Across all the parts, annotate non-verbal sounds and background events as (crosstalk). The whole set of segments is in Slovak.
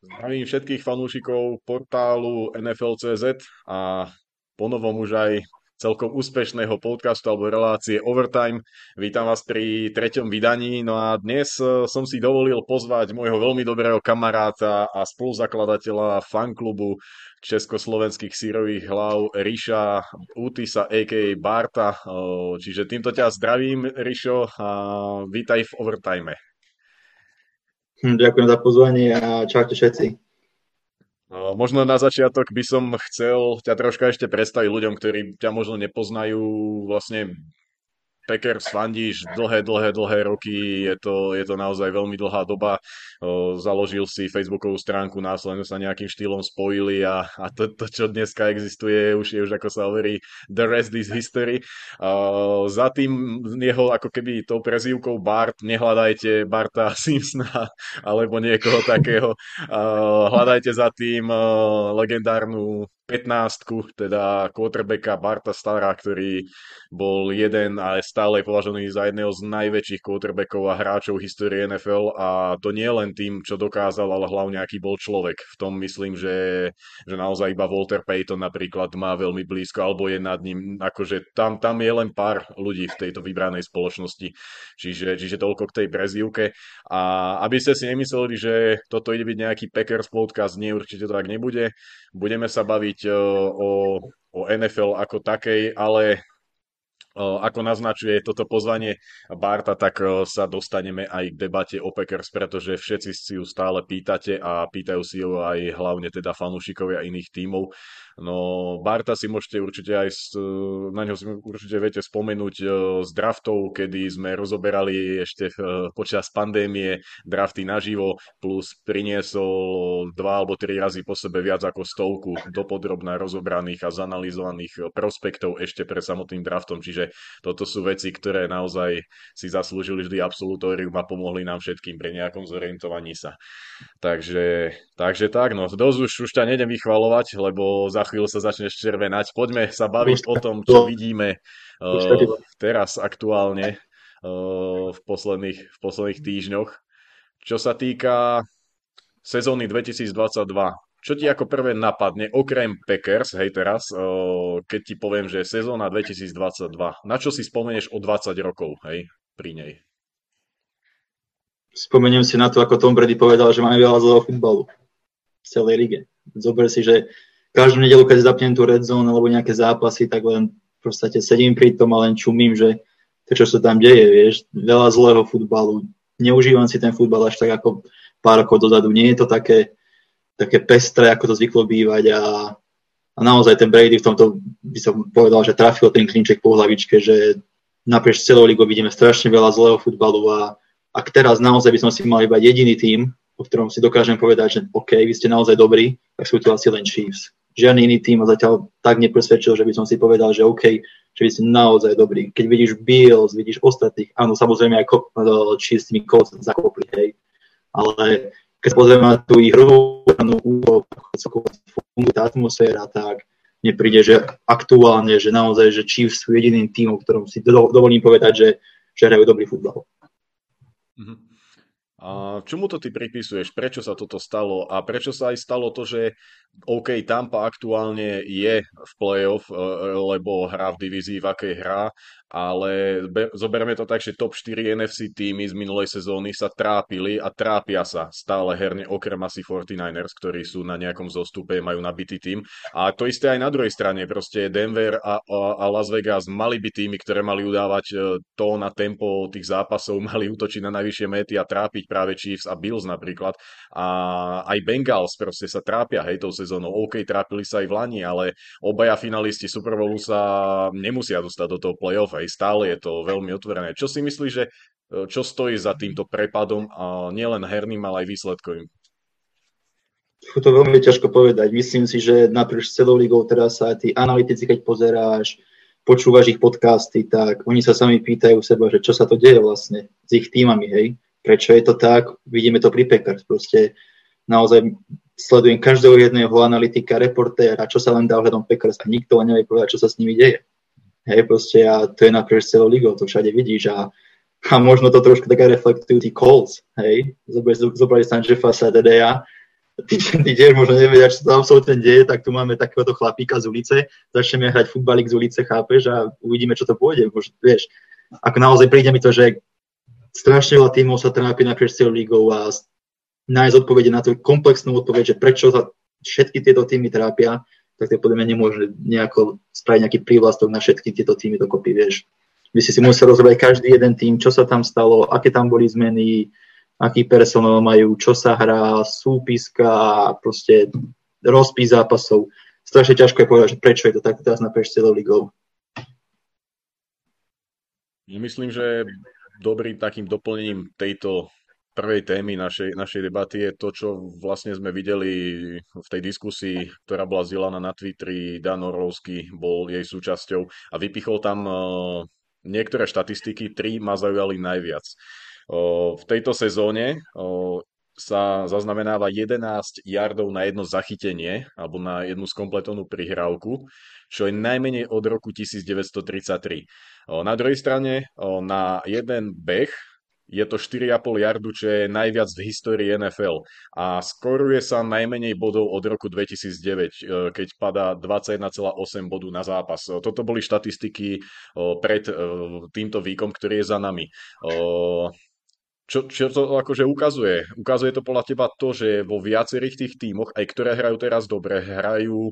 Zdravím všetkých fanúšikov portálu NFL.cz a ponovom už aj celkom úspešného podcastu alebo relácie Overtime. Vítam vás pri treťom vydaní. No a dnes e, som si dovolil pozvať môjho veľmi dobrého kamaráta a spoluzakladateľa fanklubu československých sírových hlav Ríša Utisa, a.k.a. Barta. Čiže týmto ťa zdravím, Ríšo, a vítaj v Overtime. Hm, ďakujem za pozvanie a čaute všetci. Možno na začiatok by som chcel ťa troška ešte predstaviť ľuďom, ktorí ťa možno nepoznajú. Vlastne Packers fandíš dlhé, dlhé, dlhé roky, je to, je to naozaj veľmi dlhá doba. Založil si Facebookovú stránku, následne sa nejakým štýlom spojili a, a to, to, čo dneska existuje, už je už ako sa hovorí the rest is history. Za tým jeho ako keby tou prezývkou Bart, nehľadajte Barta (laughs) Simpsona alebo niekoho takého. Hľadajte za tým legendárnu 15, teda quarterbacka Barta Stara, ktorý bol jeden a je stále považovaný za jedného z najväčších quarterbackov a hráčov histórie NFL a to nie len tým, čo dokázal, ale hlavne aký bol človek. V tom myslím, že, že naozaj iba Walter Payton napríklad má veľmi blízko alebo je nad ním, akože tam, tam je len pár ľudí v tejto vybranej spoločnosti. Čiže, čiže toľko k tej prezývke. A aby ste si nemysleli, že toto ide byť nejaký Packers podcast, nie, určite to tak nebude. Budeme sa baviť e, o, o NFL ako takej, ale e, ako naznačuje toto pozvanie Barta, tak e, sa dostaneme aj k debate o Packers, pretože všetci si ju stále pýtate a pýtajú si ju aj hlavne teda fanúšikovia iných tímov. No Barta si môžete určite aj, na ňo si určite viete spomenúť e, z draftov, kedy sme rozoberali ešte e, počas pandémie drafty naživo, plus priniesol dva alebo tri razy po sebe viac ako stovku dopodrobná rozobraných a zanalizovaných prospektov ešte pred samotným draftom, čiže toto sú veci, ktoré naozaj si zaslúžili vždy absolutórium a pomohli nám všetkým pri nejakom zorientovaní sa. Takže, takže tak, no dosť už, už ťa nejdem vychvalovať, lebo za chvíľu sa začneš červenať. Poďme sa baviť o tom, čo vidíme uh, teraz aktuálne uh, v, posledných, v posledných týždňoch. Čo sa týka sezóny 2022, čo ti ako prvé napadne, okrem Packers, hej teraz, uh, keď ti poviem, že sezóna 2022, na čo si spomenieš o 20 rokov, hej, pri nej? Spomeniem si na to, ako Tom Brady povedal, že máme veľa zlého futbalu v celej lige. Zober si, že každú nedelu, keď zapnem tú red zone alebo nejaké zápasy, tak len v podstate sedím pri tom a len čumím, že to, čo sa tam deje, vieš, veľa zlého futbalu. Neužívam si ten futbal až tak ako pár rokov dozadu. Nie je to také, také pestré, ako to zvyklo bývať a, a naozaj ten Brady v tomto by som povedal, že trafil ten klinček po hlavičke, že naprieč celou ligou vidíme strašne veľa zlého futbalu a ak teraz naozaj by som si mal iba jediný tým, o ktorom si dokážem povedať, že OK, vy ste naozaj dobrí, tak sú to asi len Chiefs žiadny iný tým zatiaľ tak nepresvedčil, že by som si povedal, že OK, že by si naozaj dobrý. Keď vidíš Bills, vidíš ostatných, áno, samozrejme aj či s tými Colts zakopli, hej, ale keď pozrieme na tú úvod, ako funguje tá atmosféra, tak mne príde, že aktuálne, že naozaj, že Chiefs sú jediným týmom, ktorom si dovolím povedať, že, že hrajú dobrý futbal. Mm-hmm. A čomu to ty pripisuješ? Prečo sa toto stalo? A prečo sa aj stalo to, že OK, Tampa aktuálne je v playoff, e, lebo hrá v divízii, v akej hrá, ale zoberieme to tak, že top 4 NFC týmy z minulej sezóny sa trápili a trápia sa stále herne, okrem asi 49ers, ktorí sú na nejakom zostupe, majú nabitý tým. A to isté aj na druhej strane, proste Denver a, a, a Las Vegas mali by týmy, ktoré mali udávať e, to na tempo tých zápasov, (laughs) mali útočiť na najvyššie mety a trápiť práve Chiefs a Bills napríklad. A aj Bengals proste sa trápia, hej, tou sezónou. OK, trápili sa aj v Lani, ale obaja finalisti Super Bowlu sa nemusia dostať do toho playoff hej, stále je to veľmi otvorené. Čo si myslíš, že e, čo stojí za týmto prepadom, a nielen herným, ale aj výsledkovým? To veľmi ťažko povedať. Myslím si, že naprieč celou ligou teraz sa tí analytici, keď pozeráš, počúvaš ich podcasty, tak oni sa sami pýtajú seba, že čo sa to deje vlastne s ich týmami, hej? Prečo je to tak? Vidíme to pri Packers. Proste naozaj sledujem každého jedného analytika, reportéra, čo sa len dá ohľadom Packers a nikto nevie povedať, čo sa s nimi deje. Hej, proste a to je naprieč celou ligou, to všade vidíš a, a možno to trošku také reflektujú tí Colts, hej, zobrali sa Jeffa Saturdaya, tí, tí tiež možno nevedia, čo sa absolútne deje, tak tu máme takéhoto chlapíka z ulice, začneme hrať futbalík z ulice, chápeš, a uvidíme, čo to pôjde. Možno, vieš, ako naozaj príde mi to, že strašne veľa tímov sa trápi naprieč celou lígou a nájsť odpovede na tú komplexnú odpoveď, že prečo sa všetky tieto týmy trápia, tak to podľa mňa nemôže nejako spraviť nejaký prívlastok na všetky tieto týmy dokopy, vieš. Vy si si musel rozhodovať každý jeden tým, čo sa tam stalo, aké tam boli zmeny, aký personál majú, čo sa hrá, súpiska, proste rozpis zápasov. Strašne ťažko je povedať, že prečo je to takto teraz naprieč celou ligou. Myslím, že dobrým takým doplnením tejto prvej témy našej, našej debaty je to, čo vlastne sme videli v tej diskusii, ktorá bola zdieľaná na Twitteri. Dan Orovský bol jej súčasťou a vypichol tam niektoré štatistiky, tri ma zaujali najviac. V tejto sezóne sa zaznamenáva 11 yardov na jedno zachytenie alebo na jednu skompletovanú prihrávku, čo je najmenej od roku 1933. Na druhej strane na jeden beh je to 4,5 yardu, čo je najviac v histórii NFL. A skoruje sa najmenej bodov od roku 2009, e, keď padá 21,8 bodu na zápas. Toto boli štatistiky pred e, týmto výkom, ktorý je za nami. Čo, čo to akože ukazuje? Ukazuje to podľa teba to, že vo viacerých tých tímoch, aj ktoré hrajú teraz dobre, hrajú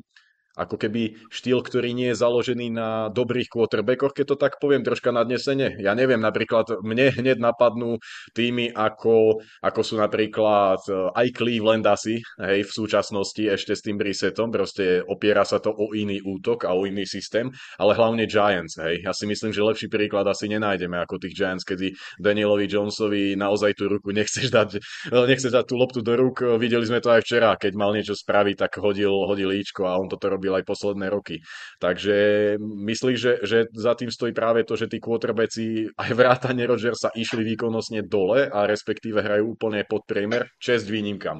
ako keby štýl, ktorý nie je založený na dobrých quarterbackoch, keď to tak poviem troška nadnesene. Ja neviem, napríklad mne hneď napadnú týmy ako, ako sú napríklad eh, aj Cleveland asi, hej, v súčasnosti ešte s tým Brissettom, proste opiera sa to o iný útok a o iný systém, ale hlavne Giants, hej. Ja si myslím, že lepší príklad asi nenájdeme ako tých Giants, kedy Danielovi Jonesovi naozaj tú ruku nechceš dať, eh, nechceš dať tú loptu do rúk. Videli sme to aj včera, keď mal niečo spraviť, tak hodil, hodil líčko a on toto robil robil aj posledné roky. Takže myslíš, že, že za tým stojí práve to, že tí quarterbacki aj vrátane Rodgersa išli výkonnostne dole a respektíve hrajú úplne pod priemer? Čest výnimkám.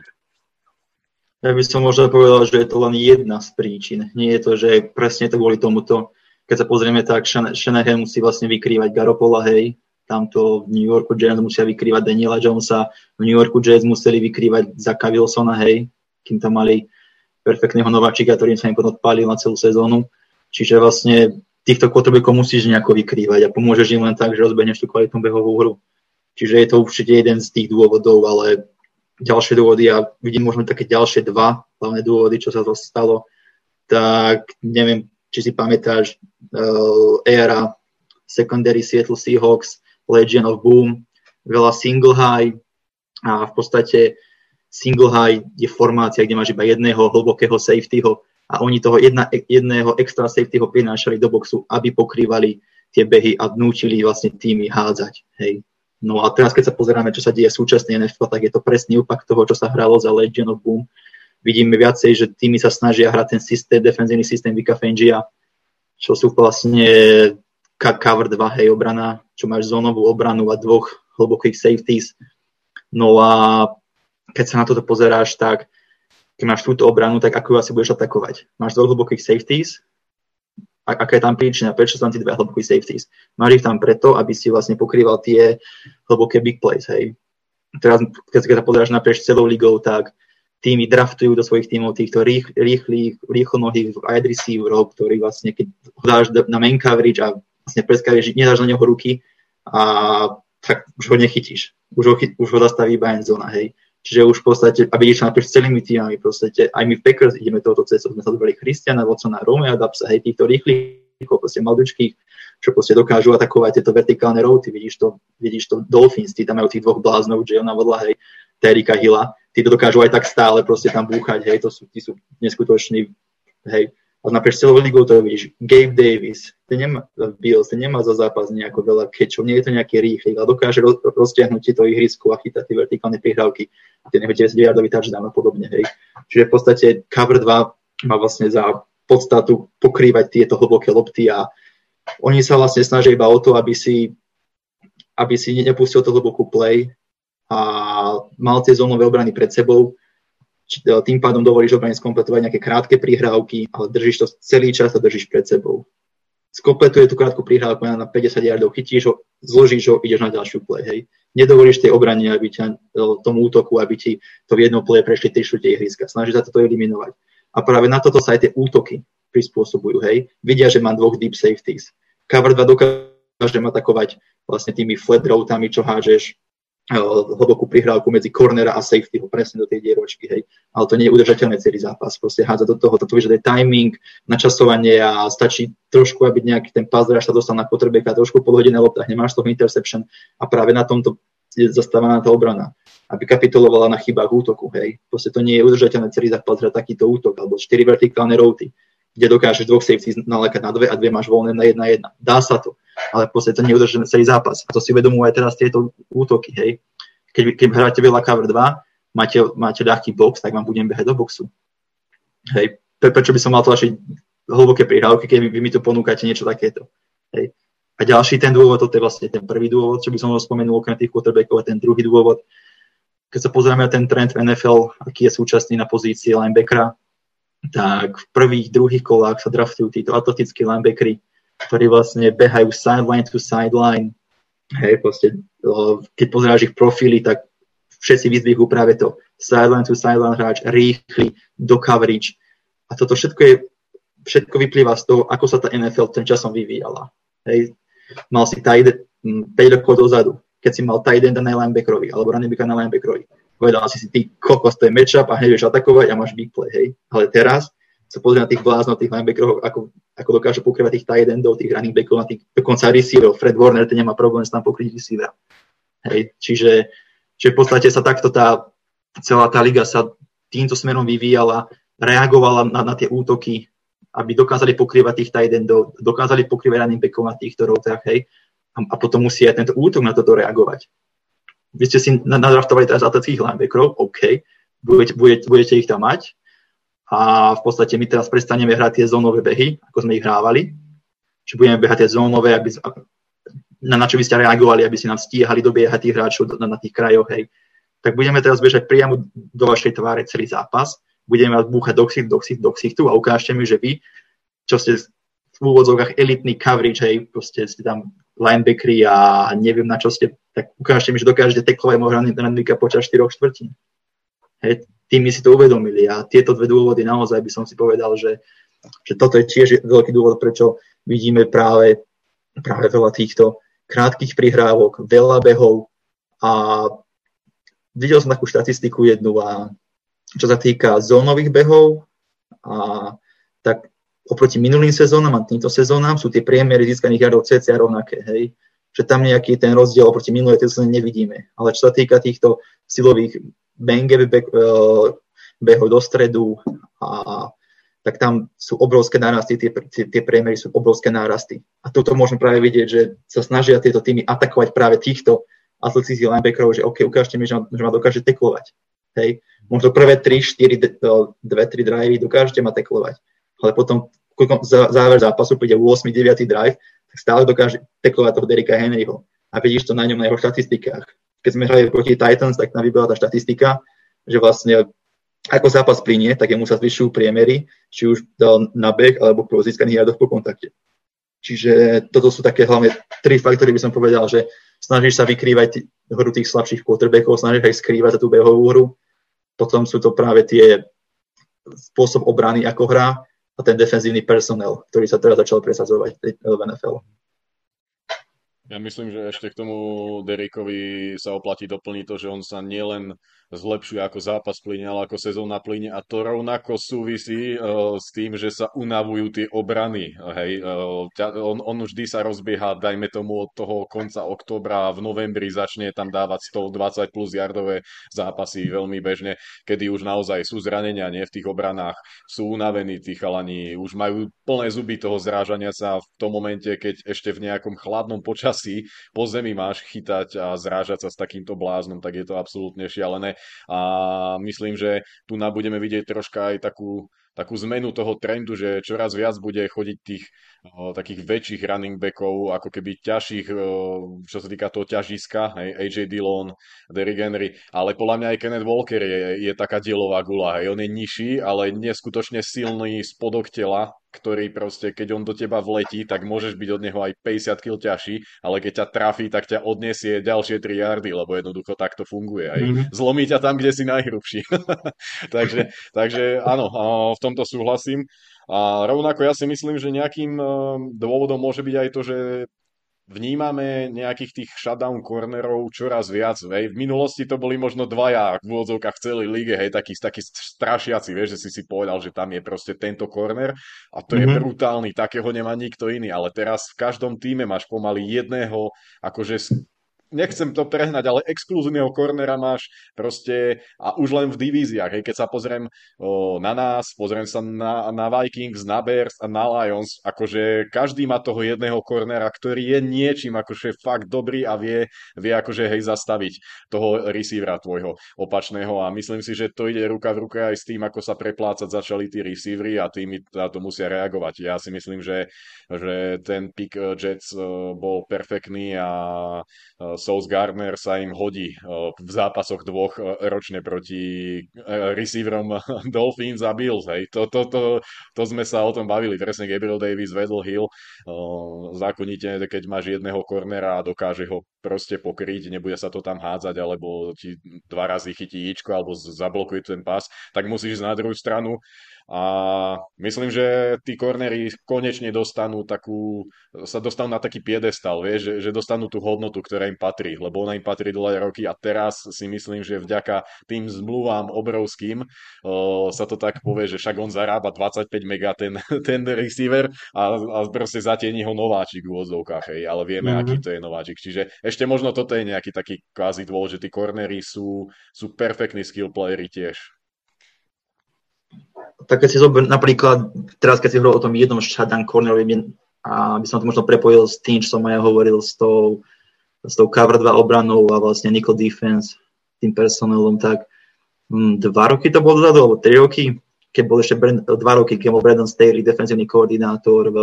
Ja by som možno povedal, že je to len jedna z príčin. Nie je to, že presne to kvôli tomuto. Keď sa pozrieme, tak Shanahan musí vlastne vykrývať Garopola, hej, tamto v New Yorku Giants musia vykrývať Daniela Jonesa, v New Yorku Jets museli vykrývať Zaka Wilsona, hej, kým tam mali perfektného nováčika, ktorým sa im potom odpálil na celú sezónu. Čiže vlastne týchto quarterbackov musíš nejako vykrývať a pomôžeš im len tak, že rozbehneš tú kvalitnú behovú hru. Čiže je to určite jeden z tých dôvodov, ale ďalšie dôvody, ja vidím možno také ďalšie dva hlavné dôvody, čo sa to stalo, tak neviem, či si pamätáš uh, éra secondary Seattle Seahawks, Legion of Boom, veľa single high a v podstate single high je formácia, kde máš iba jedného hlbokého safetyho a oni toho jedna, jedného extra safetyho prinášali do boxu, aby pokrývali tie behy a núčili vlastne týmy hádzať. Hej. No a teraz, keď sa pozeráme, čo sa deje súčasný NFL, tak je to presný opak toho, čo sa hralo za Legion of Boom. Vidíme viacej, že týmy sa snažia hrať ten systém, defenzívny systém Vika Fengia, čo sú vlastne cover 2, hej, obrana, čo máš zónovú obranu a dvoch hlbokých safeties. No a keď sa na toto pozeráš, tak keď máš túto obranu, tak ako ju asi budeš atakovať? Máš dvoch hlbokých safeties, a aká je tam príčina, prečo sú tam tie dve hlboké safeties? Máš ich tam preto, aby si vlastne pokrýval tie hlboké big plays, hej. Teraz, keď, sa pozeráš naprieč celou ligou, tak týmy draftujú do svojich tímov týchto rých, rýchlych, rýchlonohých wide receiverov, ktorí vlastne, keď ho dáš na main coverage a vlastne preskavieš, nedáš na neho ruky, a tak už ho nechytíš. Už ho, už ho zastaví iba zóna, hej. Čiže už v podstate, a vidíš naprieč celými týmami, v podstate, aj my v Packers ideme touto cestou, sme sa dobrali Christiana, Watsona, Romeo Dapsa, hej, týchto rýchlych, proste maldučkých, čo proste dokážu atakovať tieto vertikálne routy, vidíš to, vidíš to Dolphins, tí tam majú tých dvoch bláznov, Jayona Vodla, hej, Terika Hilla, tí to dokážu aj tak stále proste tam búchať, hej, to sú, tí sú neskutoční, hej, naprieč celou ligou to vidíš. Gabe Davis, ten nemá, Bills, ten nemá za zápas nejako veľa kečov, nie je to nejaký rýchly, ale dokáže roz, roztiahnuť ti to ihrisku a chytať tie vertikálne prihrávky a tie neho 90 yardový touchdown a podobne. Hej. Čiže v podstate cover 2 má vlastne za podstatu pokrývať tieto hlboké lopty a oni sa vlastne snažia iba o to, aby si, aby si nepustil to hlbokú play a mal tie zónové obrany pred sebou tým pádom dovolíš obrane skompletovať nejaké krátke prihrávky, ale držíš to celý čas a držíš pred sebou. Skompletuje tú krátku prihrávku na 50 yardov, chytíš ho zložíš ho, ideš na ďalšiu play, hej. Nedovolíš tej obrane, aby ťa, tomu útoku, aby ti to v jednom play prešli 3 štvrte ihriska. Snaží sa toto eliminovať. A práve na toto sa aj tie útoky prispôsobujú, hej. Vidia, že mám dvoch deep safeties. Cover 2 dokáže atakovať vlastne tými flat routami, čo hážeš hlbokú prihrávku medzi cornera a safety ho presne do tej dieročky, hej. Ale to nie je udržateľné celý zápas. Proste hádza do toho, toto vyžaduje timing, načasovanie a stačí trošku, aby nejaký ten pass sa dostal na potrebeka, trošku podhodené loptách, nemáš toho interception a práve na tomto je zastávaná tá obrana, aby kapitulovala na chybách útoku, hej. Proste to nie je udržateľné celý zápas hrať takýto útok, alebo 4 vertikálne routy, kde dokážeš dvoch safety nalekať na dve a dve máš voľné na jedna jedna. Dá sa to ale v podstate to je celý zápas. A to si uvedomujú aj teraz tieto útoky, hej. Keď, keď hráte veľa cover 2, máte, máte ľahký box, tak vám budem behať do boxu. Hej. Pre, prečo by som mal tlačiť hlboké prihrávky, keď vy mi tu ponúkate niečo takéto. Hej. A ďalší ten dôvod, to je vlastne ten prvý dôvod, čo by som spomenul okrem tých quarterbackov, a ten druhý dôvod, keď sa pozrieme na ten trend v NFL, aký je súčasný na pozícii linebackera, tak v prvých, druhých kolách sa draftujú títo atletickí linebackery ktorí vlastne behajú sideline to sideline. Hej, proste, keď pozeráš ich profily, tak všetci vyzdvihujú práve to sideline to sideline hráč, rýchly, do coverage. A toto všetko je, všetko vyplýva z toho, ako sa tá NFL ten časom vyvíjala. Hej. Mal si tight 5 rokov dozadu, keď si mal tight enda na linebackerovi, alebo running backa na linebackerovi. Povedal si si, ty kokos, to je matchup a hneď vieš atakovať a máš big play, hej. Ale teraz sa pozrie na tých bláznov, tých linebackerov, ako, ako dokážu pokrývať tých tight endov, tých running backov, na tých, dokonca receiverov. Fred Warner, ten nemá problém s tam pokryť receivera. Hej, čiže, čiže v podstate sa takto tá, celá tá liga sa týmto smerom vyvíjala, reagovala na, na tie útoky, aby dokázali pokrývať tých tight endov, dokázali pokrývať running backov na týchto routách, hej, a, a potom musí aj tento útok na toto reagovať. Vy ste si nadraftovali teraz atletických linebackerov, OK, budete, budete, budete ich tam mať, a v podstate my teraz prestaneme hrať tie zónové behy, ako sme ich hrávali. Či budeme behať tie zónové, aby, na, na čo by ste reagovali, aby ste nám stíhali dobiehať tých hráčov na, na tých krajoch, hej. Tak budeme teraz bežať priamo do vašej tváre celý zápas. Budeme vás búchať do ksicht, do ksicht, do ksichtu a ukážte mi, že vy, čo ste v úvodzovkách elitný coverage, hej, proste ste tam linebackery a neviem na čo ste, tak ukážte mi, že dokážete teklovať môjho running počas 4 štvrtín. Hej, tým si to uvedomili. A tieto dve dôvody naozaj by som si povedal, že, že toto je tiež veľký dôvod, prečo vidíme práve, práve veľa týchto krátkých prihrávok, veľa behov. A videl som takú štatistiku jednu a čo sa týka zónových behov a tak oproti minulým sezónam a týmto sezónam sú tie priemery získaných jardov cca rovnaké, hej? Že tam nejaký ten rozdiel oproti minulej sezóne nevidíme. Ale čo sa týka týchto silových bang uh, behov do stredu a tak tam sú obrovské nárasty, tie, tie, tie priemery sú obrovské nárasty. A toto môžeme práve vidieť, že sa snažia tieto týmy atakovať práve týchto atletických linebackerov, že OK, ukážte mi, že, že ma dokáže teklovať. Hej. Možno prvé 3, 4, 2, 3 drivey dokážete ma teklovať. Ale potom záver zápasu príde 8, 9 drive, tak stále dokáže teklovať toho Derika Henryho. A vidíš to na ňom na jeho štatistikách keď sme hrali proti Titans, tak tam vybila tá štatistika, že vlastne ako zápas plinie, tak jemu sa zvyšujú priemery, či už na beh alebo po získaných jadoch po kontakte. Čiže toto sú také hlavne tri faktory, by som povedal, že snažíš sa vykrývať hru tých slabších quarterbackov, snažíš aj skrývať za tú behovú hru. Potom sú to práve tie spôsob obrany, ako hrá a ten defenzívny personel, ktorý sa teraz začal presadzovať v NFL. Ja myslím, že ešte k tomu Derikovi sa oplatí doplniť to, že on sa nielen zlepšuje ako zápas plyne, ale ako sezóna plyne. A to rovnako súvisí uh, s tým, že sa unavujú tie obrany. Hej, uh, on, on vždy sa rozbieha, dajme tomu od toho konca októbra v novembri začne tam dávať 120 plus jardové zápasy veľmi bežne, kedy už naozaj sú zranenia nie? V tých obranách, sú unavení tí chalani, už majú plné zuby toho zrážania sa v tom momente, keď ešte v nejakom chladnom počasí po zemi máš chytať a zrážať sa s takýmto bláznom, tak je to absolútne šialené a myslím, že tu budeme vidieť troška aj takú, takú zmenu toho trendu, že čoraz viac bude chodiť tých o, takých väčších running backov, ako keby ťažších, o, čo sa týka toho ťažiska, hej, AJ Dillon, Derrick Henry, ale podľa mňa aj Kenneth Walker je, je taká dielová gula, hej, on je nižší, ale neskutočne silný spodok tela, ktorý proste, keď on do teba vletí, tak môžeš byť od neho aj 50 kg ťažší, ale keď ťa trafí, tak ťa odniesie ďalšie 3 yardy, lebo jednoducho takto funguje. Aj mm-hmm. zlomí ťa tam, kde si najhrubší. (laughs) takže, takže áno, v tomto súhlasím. A rovnako ja si myslím, že nejakým eh, dôvodom môže byť aj to, že vnímame nejakých tých shutdown cornerov čoraz viac. Hej. V minulosti to boli možno dvaja v úvodzovkách v celej lige, hej, takí, takí strašiaci, vieš, že si si povedal, že tam je proste tento corner a to mm-hmm. je mhm. brutálny, takého nemá nikto iný, ale teraz v každom týme máš pomaly jedného akože nechcem to prehnať, ale exkluzívneho kornera máš proste a už len v divíziách. Hej, keď sa pozriem o, na nás, pozriem sa na, na Vikings, na Bears a na Lions, akože každý má toho jedného kornera, ktorý je niečím akože fakt dobrý a vie, vie akože hej zastaviť toho receivera tvojho opačného a myslím si, že to ide ruka v ruke aj s tým, ako sa preplácať začali tí receivery a tými na to musia reagovať. Ja si myslím, že, že ten pick Jets bol perfektný a eh, South Gardner sa im hodí v zápasoch dvoch ročne proti receiverom (laughs) Dolphins a Bills. Hej. To, to, to, to sme sa o tom bavili. Presne Gabriel Davis vedol Hill zákonite, keď máš jedného kornera a dokáže ho proste pokryť, nebude sa to tam hádzať, alebo ti dva razy chytí ičko, alebo zablokuje ten pas, tak musíš na druhú stranu a myslím, že tí kornery konečne dostanú takú, sa dostanú na taký piedestal, vieš, že, že dostanú tú hodnotu, ktorá im patrí, lebo ona im patrí dlhé roky a teraz si myslím, že vďaka tým zmluvám obrovským o, sa to tak povie, že však on zarába 25 mega ten, (laughs) ten receiver a, a proste zatieni ho nováčik v úvodzovkách, hej, ale vieme, mm-hmm. aký to je nováčik. Čiže ešte možno toto je nejaký taký kvázi tí kornery sú, sú perfektní skill playery tiež tak keď si zober, napríklad, teraz keď si hovoril o tom jednom shutdown cornerovi, a by som to možno prepojil s tým, čo som aj hovoril s tou, s tou cover 2 obranou a vlastne nickel defense, tým personelom, tak hm, dva roky to bolo dozadu, alebo tri roky, keď bol ešte Brand, dva roky, keď bol Brandon Staley, defensívny koordinátor v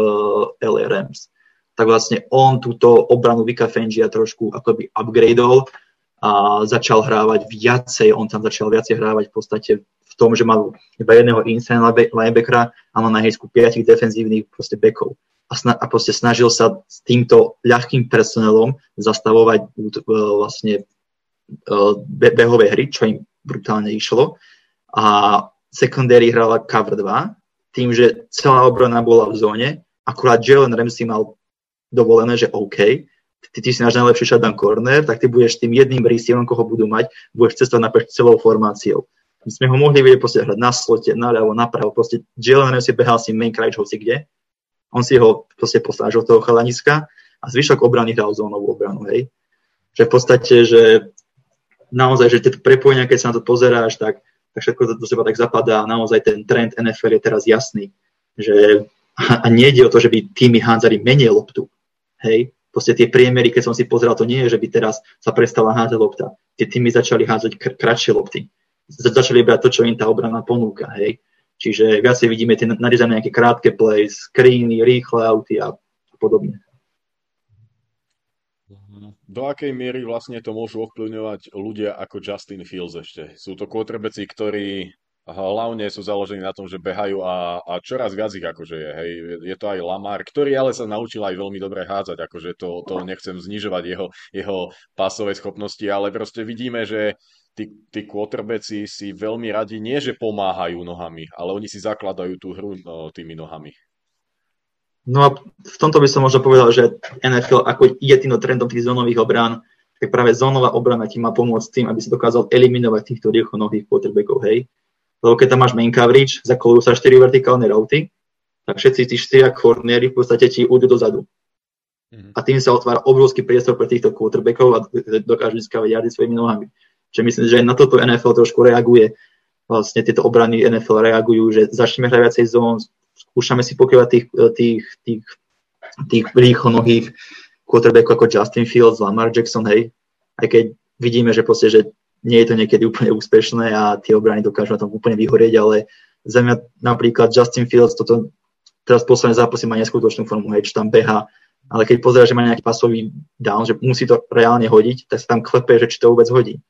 LA Rams, tak vlastne on túto obranu Vika Fengia trošku akoby upgradeol a začal hrávať viacej, on tam začal viacej hrávať v podstate tom, že mal iba jedného inside linebackera a mal na hejsku piatich defenzívnych proste backov. A, sna- a proste snažil sa s týmto ľahkým personelom zastavovať uh, vlastne uh, be- behové hry, čo im brutálne išlo. A secondary hrala cover 2, tým, že celá obrana bola v zóne, akurát Jalen Ramsey mal dovolené, že OK, ty, ty si náš najlepší shutdown corner, tak ty budeš tým jedným receiverom, koho budú mať, budeš cestovať naprieč celou formáciou. My sme ho mohli vidieť proste hrať na slote, naľavo, napravo, proste Jalen si behal si main crunch hoci kde, on si ho proste poslážil toho chalaniska a zvyšok obrany hral zónovú obranu, hej. Že v podstate, že naozaj, že tieto prepojenia, keď sa na to pozeráš, tak, tak všetko do seba tak zapadá a naozaj ten trend NFL je teraz jasný, že a nejde o to, že by týmy hádzali menej loptu, hej, proste tie priemery, keď som si pozeral, to nie je, že by teraz sa prestala hádzať lopta. Tie týmy začali hádzať kr- kratšie lopty začali brať to, čo im tá obrana ponúka, hej. Čiže viacej vidíme tie narezané nejaké krátke play, screeny, rýchle auty a podobne. Do akej miery vlastne to môžu ovplyvňovať ľudia ako Justin Fields ešte? Sú to kôtrebeci, ktorí hlavne sú založení na tom, že behajú a, a čoraz viac ich akože je. Hej. Je to aj Lamar, ktorý ale sa naučil aj veľmi dobre hádzať, akože to, to nechcem znižovať jeho, jeho pásové schopnosti, ale proste vidíme, že tí, tí quarterbacki si veľmi radi nie, že pomáhajú nohami, ale oni si zakladajú tú hru no, tými nohami. No a v tomto by som možno povedal, že NFL, ako ide týmto trendom tých zónových obrán, tak práve zónová obrana ti má pomôcť tým, aby si dokázal eliminovať týchto rýchlonohých quarterbackov, hej. Lebo keď tam máš main coverage, zakolujú sa 4 vertikálne routy, tak všetci tí 4 cornery v podstate ti ujdu dozadu. Mm-hmm. A tým sa otvára obrovský priestor pre týchto quarterbackov a dokážu získavať jardy svojimi nohami. Čiže myslím, že aj na toto NFL trošku reaguje. Vlastne tieto obrany NFL reagujú, že začneme hrať viacej zón, skúšame si pokrývať tých, tých, tých, tých rýchlonohých quarterbackov ako Justin Fields, Lamar Jackson, hej. Aj keď vidíme, že proste, že nie je to niekedy úplne úspešné a tie obrany dokážu na tom úplne vyhorieť, ale za mňa napríklad Justin Fields, toto teraz posledné zápasy má neskutočnú formu, hej, čo tam beha, ale keď pozerá, že má nejaký pasový down, že musí to reálne hodiť, tak sa tam klepe, že či to vôbec hodí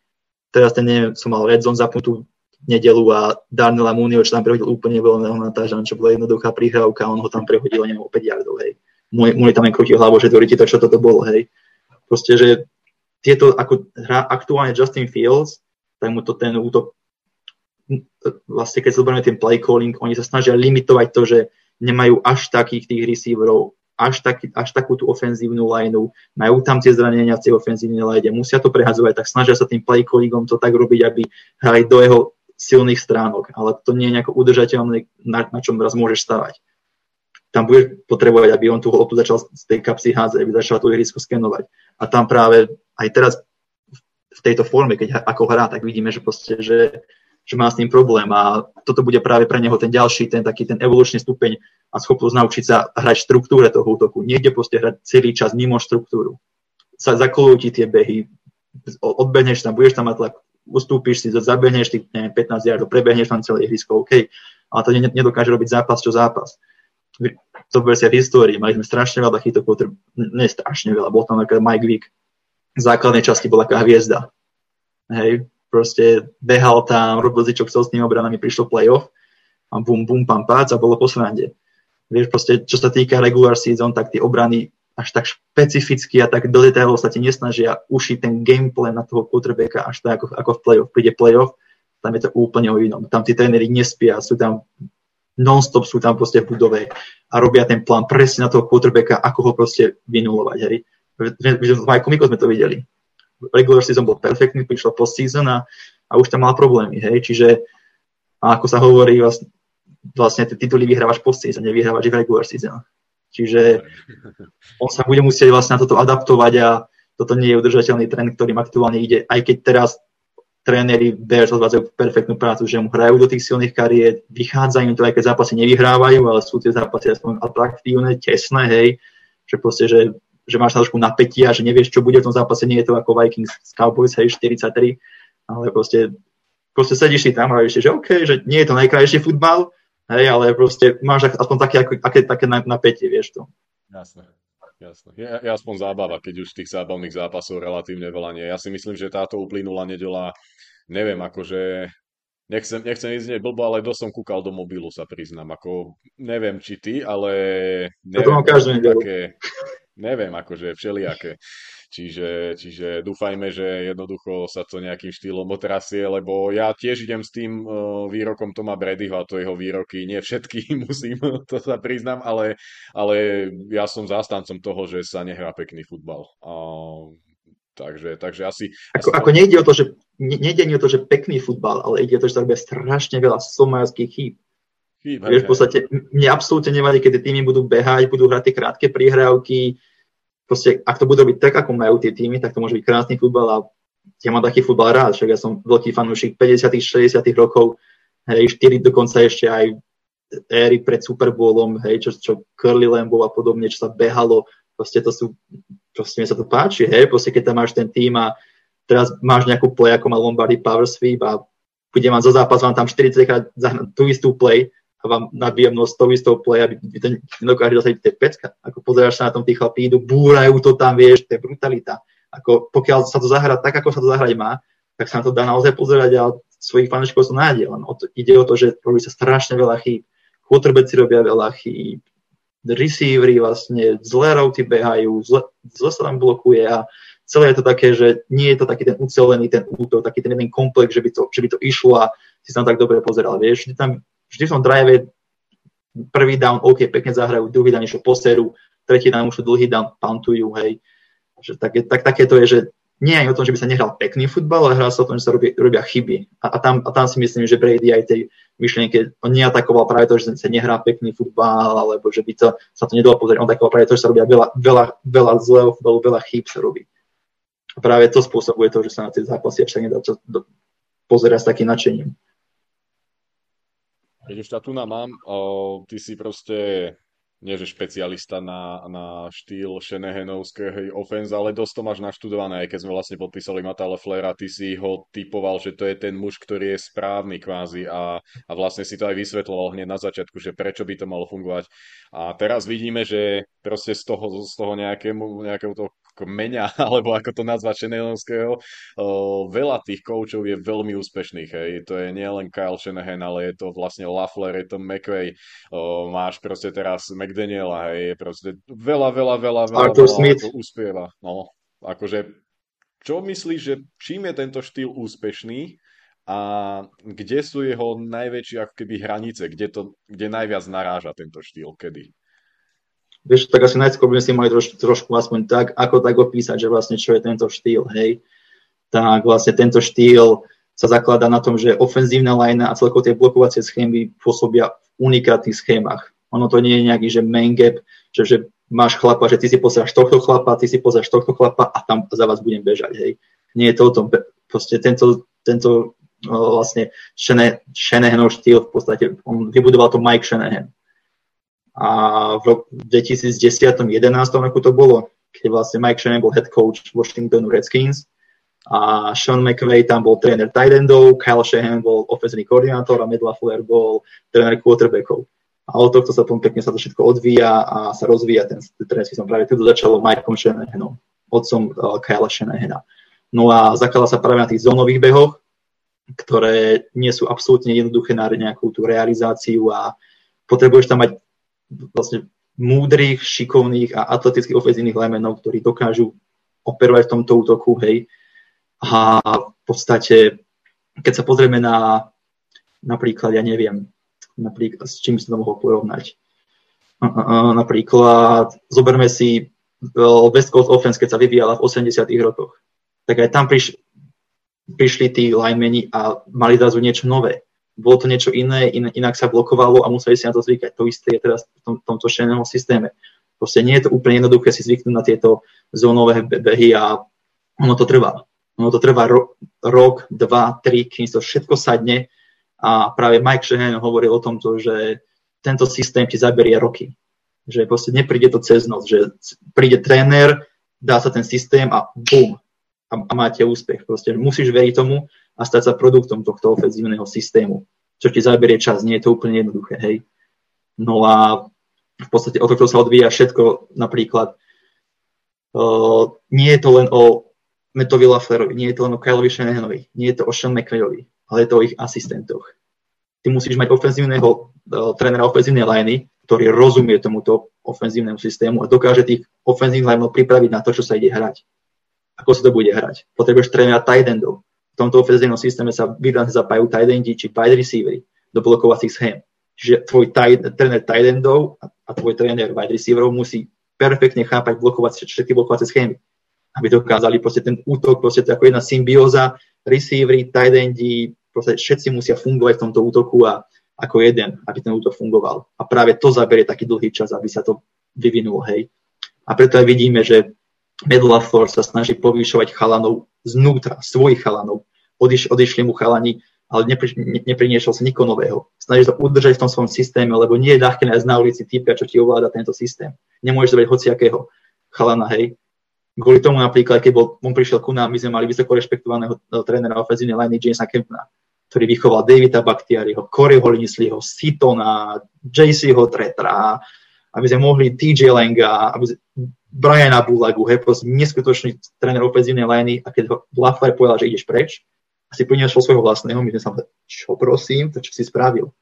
teraz ten neviem, som mal red zone zapnutú nedelu a Darnella Mooney, čo tam prehodil úplne voľného natáža, čo bola jednoduchá prihrávka, on ho tam prehodil neviem, o 5 yardov, hej. Mooney tam len krutil hlavou, že to čo toto bolo, hej. Proste, že tieto, ako hra aktuálne Justin Fields, tak mu to ten útok vlastne keď zoberieme ten play calling, oni sa snažia limitovať to, že nemajú až takých tých receiverov, až, taký, až takú tú ofenzívnu lineu, majú tam tie zranenia v tej ofenzívnej line, musia to prehazovať, tak snažia sa tým play callingom to tak robiť, aby hrali do jeho silných stránok, ale to nie je nejako udržateľné, na, na čom raz môžeš stavať. Tam budeš potrebovať, aby on tú loptu začal z tej kapsy hádzať, aby začal tú ihrisko skenovať. A tam práve aj teraz v tejto forme, keď ako hrá, tak vidíme, že, proste, že, že má s tým problém a toto bude práve pre neho ten ďalší, ten taký ten evolučný stupeň a schopnosť naučiť sa hrať štruktúre toho útoku. Niekde proste hrať celý čas mimo štruktúru. Sa zakolujú ti tie behy, odbehneš tam, budeš tam mať tlak, ustúpiš si, zabehneš tých neviem, 15 yardov, prebehneš tam celé ihrisko, OK, ale to nedokáže robiť zápas čo zápas. To bude si v histórii, mali sme strašne veľa chytov, ne strašne veľa, bol tam napríklad Mike Vick, v základnej časti bola taká hviezda. Hej, proste behal tam, robil si čo chcel s tými obranami, prišlo playoff a bum, bum, pam, pác a bolo po srande. Vieš, proste, čo sa týka regular season, tak tie obrany až tak špecificky a tak do detailov sa ti nesnažia ušiť ten gameplay na toho quarterbacka až tak ako, ako v playoff. Príde playoff, tam je to úplne o inom. Tam tí tréneri nespia, sú tam non-stop sú tam proste v budove a robia ten plán presne na toho quarterbacka, ako ho proste vynulovať. Hej. V Majkomiku sme to videli. Regular season bol perfektný, prišla post-season a, a už tam mal problémy. Hej. Čiže a ako sa hovorí, vlastne, vlastne tie tituly vyhrávaš post-season, nevyhrávaš v regular season. Čiže (laughs) on sa bude musieť vlastne na toto adaptovať a toto nie je udržateľný trend, ktorým aktuálne ide, aj keď teraz tréneri Bears odvádzajú perfektnú prácu, že mu hrajú do tých silných kariet, vychádzajú to, aj keď zápasy nevyhrávajú, ale sú tie zápasy aspoň atraktívne, tesné, hej, že proste, že, že máš trošku napätia, že nevieš, čo bude v tom zápase, nie je to ako Vikings z Cowboys, hej, 43, ale proste, proste sedíš si tam a vieš, že OK, že nie je to najkrajší futbal, Hej, ale proste máš aspoň také, ako, aké, také napätie, vieš to. Jasné. Jasné. Je, je aspoň zábava, keď už tých zábavných zápasov relatívne veľa nie. Ja si myslím, že táto uplynula nedela, neviem, akože nechcem, nechcem ísť blbo, ale dosť som kúkal do mobilu, sa priznám. Ako, neviem, či ty, ale neviem, ja to mám každý také, neviem, akože všelijaké. Čiže, čiže dúfajme, že jednoducho sa to nejakým štýlom otrasie, lebo ja tiež idem s tým uh, výrokom Toma Bradyho a to jeho výroky, nie všetky (laughs) musím, to sa priznám, ale, ale ja som zástancom toho, že sa nehrá pekný futbal. Uh, takže, takže asi... Ako, asi... ako nejde, o to, že, ne, nejde o to, že pekný futbal, ale ide o to, že sa robia strašne veľa somajských chýb. Chýb, Vieš, v podstate, mne absolútne nevadí, keď týmy budú behať, budú hrať tie krátke prihrávky, proste, ak to budú robiť tak, ako majú tie týmy, tak to môže byť krásny futbal a ja mám taký futbal rád, však ja som veľký fanúšik 50 60 rokov, hej, 4 dokonca ešte aj éry pred Super Bowlom, hej, čo, čo Curly Lambo a podobne, čo sa behalo, proste to sú, proste mi sa to páči, hej, proste keď tam máš ten tým a teraz máš nejakú play, ako má Lombardy Power Sweep a bude mať za zápas, vám tam 40 krát zahnať tú istú play, vám nabíja množstvo istou play, aby to nedokáže zasadiť tie pecka. Ako pozeráš sa na tom, tí chlapí idú, búrajú to tam, vieš, to je brutalita. Ako pokiaľ sa to zahrá tak, ako sa to zahrať má, tak sa na to dá naozaj pozerať a svojich fanúšikov to nájde. Len to, ide o to, že robí sa strašne veľa chýb. Quarterbacki robia veľa chýb, receivery vlastne, zlé routy behajú, zle, zle sa tam blokuje a celé je to také, že nie je to taký ten ucelený ten útok, taký ten jeden komplex, že by to, že by to išlo a si sa tam tak dobre pozeral. Vieš, tam vždy som drive prvý down, OK, pekne zahrajú, druhý down išlo poseru, tretí down už dlhý down, pantujú, hej. Že tak, tak, také to je, že nie je o tom, že by sa nehral pekný futbal, ale hrá sa o tom, že sa robia, robia chyby. A, a, tam, a tam si myslím, že Brady aj tej myšlienke, on neatakoval práve to, že sa nehrá pekný futbal, alebo že by to, sa to nedalo pozrieť, on atakoval práve to, že sa robia veľa, veľa, veľa zlého futbalu, veľa chýb sa robí. A práve to spôsobuje to, že sa na tie zápasy sa nedá pozerať s takým nadšením. Už tu mám, o, ty si proste nie že špecialista na, na štýl Shanahanovského offense, ale dosť to máš naštudované, aj keď sme vlastne podpísali Mata Leflera, ty si ho typoval, že to je ten muž, ktorý je správny kvázi a, a vlastne si to aj vysvetloval hneď na začiatku, že prečo by to malo fungovať. A teraz vidíme, že proste z toho, z toho nejakému, nejakého toho kmeňa, (laughs) alebo ako to nazvať Shanahanovského, veľa tých koučov je veľmi úspešných. Hej. To je nielen Kyle Shanahan, ale je to vlastne Lafler, je to McVay, máš proste teraz McDaniela, hej, proste veľa, veľa, veľa, veľa, Arthur veľa Smith. uspieva. No, akože, čo myslíš, že čím je tento štýl úspešný a kde sú jeho najväčšie ako keby hranice, kde, to, kde najviac naráža tento štýl, kedy? Vieš, tak asi najskôr by si mali troš, trošku aspoň tak, ako tak opísať, že vlastne čo je tento štýl, hej. Tak vlastne tento štýl sa zakladá na tom, že ofenzívna lajna a celkovo tie blokovacie schémy pôsobia v unikátnych schémach. Ono to nie je nejaký, že main gap, že, že máš chlapa, že ty si pozráš tohto chlapa, ty si pozráš tohto chlapa a tam za vás budem bežať, hej. Nie je to o tom, proste tento, tento vlastne Shanahanov štýl v podstate, on vybudoval to Mike Shanahan a v roku 2010-2011 roku to bolo, keď vlastne Mike Shannon bol head coach Washingtonu Redskins a Sean McVay tam bol tréner tight endov, Kyle Shanahan bol ofenzívny koordinátor a Matt LaFleur bol tréner quarterbackov. A od tohto sa potom pekne sa to všetko odvíja a sa rozvíja ten, ten tréner som práve teda začalo Mikeom Shanahanom, otcom uh, Kyle Shanahana. No a zakladá sa práve na tých zónových behoch, ktoré nie sú absolútne jednoduché na nejakú tú realizáciu a potrebuješ tam mať vlastne múdrych, šikovných a atletických ofenzívnych lemenov, ktorí dokážu operovať v tomto útoku, hej. A v podstate, keď sa pozrieme na napríklad, ja neviem, napríklad, s čím sa to mohol porovnať. Napríklad, zoberme si West Coast Offense, keď sa vyvíjala v 80 rokoch. Tak aj tam priš, prišli tí linemeni a mali zrazu niečo nové bolo to niečo iné, in, inak sa blokovalo a museli si na to zvykať. To isté je teraz v tom, tomto šeného systéme. Proste nie je to úplne jednoduché si zvyknúť na tieto zónové behy a ono to trvá. Ono to trvá ro- rok, dva, tri, kým to všetko sadne a práve Mike Shanahan hovoril o tomto, že tento systém ti zaberie roky. Že proste nepríde to cez noc, že príde tréner, dá sa ten systém a bum, a, a máte úspech. Proste musíš veriť tomu a stať sa produktom tohto ofenzívneho systému, čo ti zaberie čas, nie je to úplne jednoduché, hej. No a v podstate o to, sa odvíja všetko, napríklad uh, nie je to len o Metovi Laflerovi, nie je to len o Kyleovi Shanahanovi, nie je to o Sean McVayovi, ale je to o ich asistentoch. Ty musíš mať ofenzívneho uh, trénera ofenzívnej liney, ktorý rozumie tomuto ofenzívnemu systému a dokáže tých ofenzívnych lineov pripraviť na to, čo sa ide hrať. Ako sa to bude hrať. Potrebuješ trénera tight endov, v tomto ofenzívnom systéme sa výrazne zapájajú tight endi či wide receivery do blokovacích schém. Čiže tvoj tight, tréner tight endov a tvoj tréner wide receiverov musí perfektne chápať blokovacie, všetky blokovacie schémy, aby dokázali proste ten útok, proste to ako jedna symbióza, receivery, tight endi, proste všetci musia fungovať v tomto útoku a ako jeden, aby ten útok fungoval. A práve to zaberie taký dlhý čas, aby sa to vyvinulo, hej. A preto aj vidíme, že Medla Force sa snaží povýšovať chalanov znútra, svojich chalanov. Odiš, odišli mu chalani, ale nepri, ne, nepriniesol sa nikoho nového. Snaží sa udržať v tom svojom systéme, lebo nie je ľahké nájsť na ulici typka, čo ti ovláda tento systém. Nemôžeš zobrať hociakého chalana, hej. Kvôli tomu napríklad, keď bol, on prišiel ku nám, my sme mali vysoko rešpektovaného trénera ofenzívnej liney Jamesa Kempna, ktorý vychoval Davida Baktiariho, Coreyho Linsliho, Sitona, JCho Tretra, aby sme mohli TJ Lenga, aby sme, Briana Bulagu, hej, proste neskutočný tréner ofenzívnej liney a keď Lafleur povedal, že ideš preč a si priniesol svojho vlastného, my sme sa čo prosím, to čo si spravil.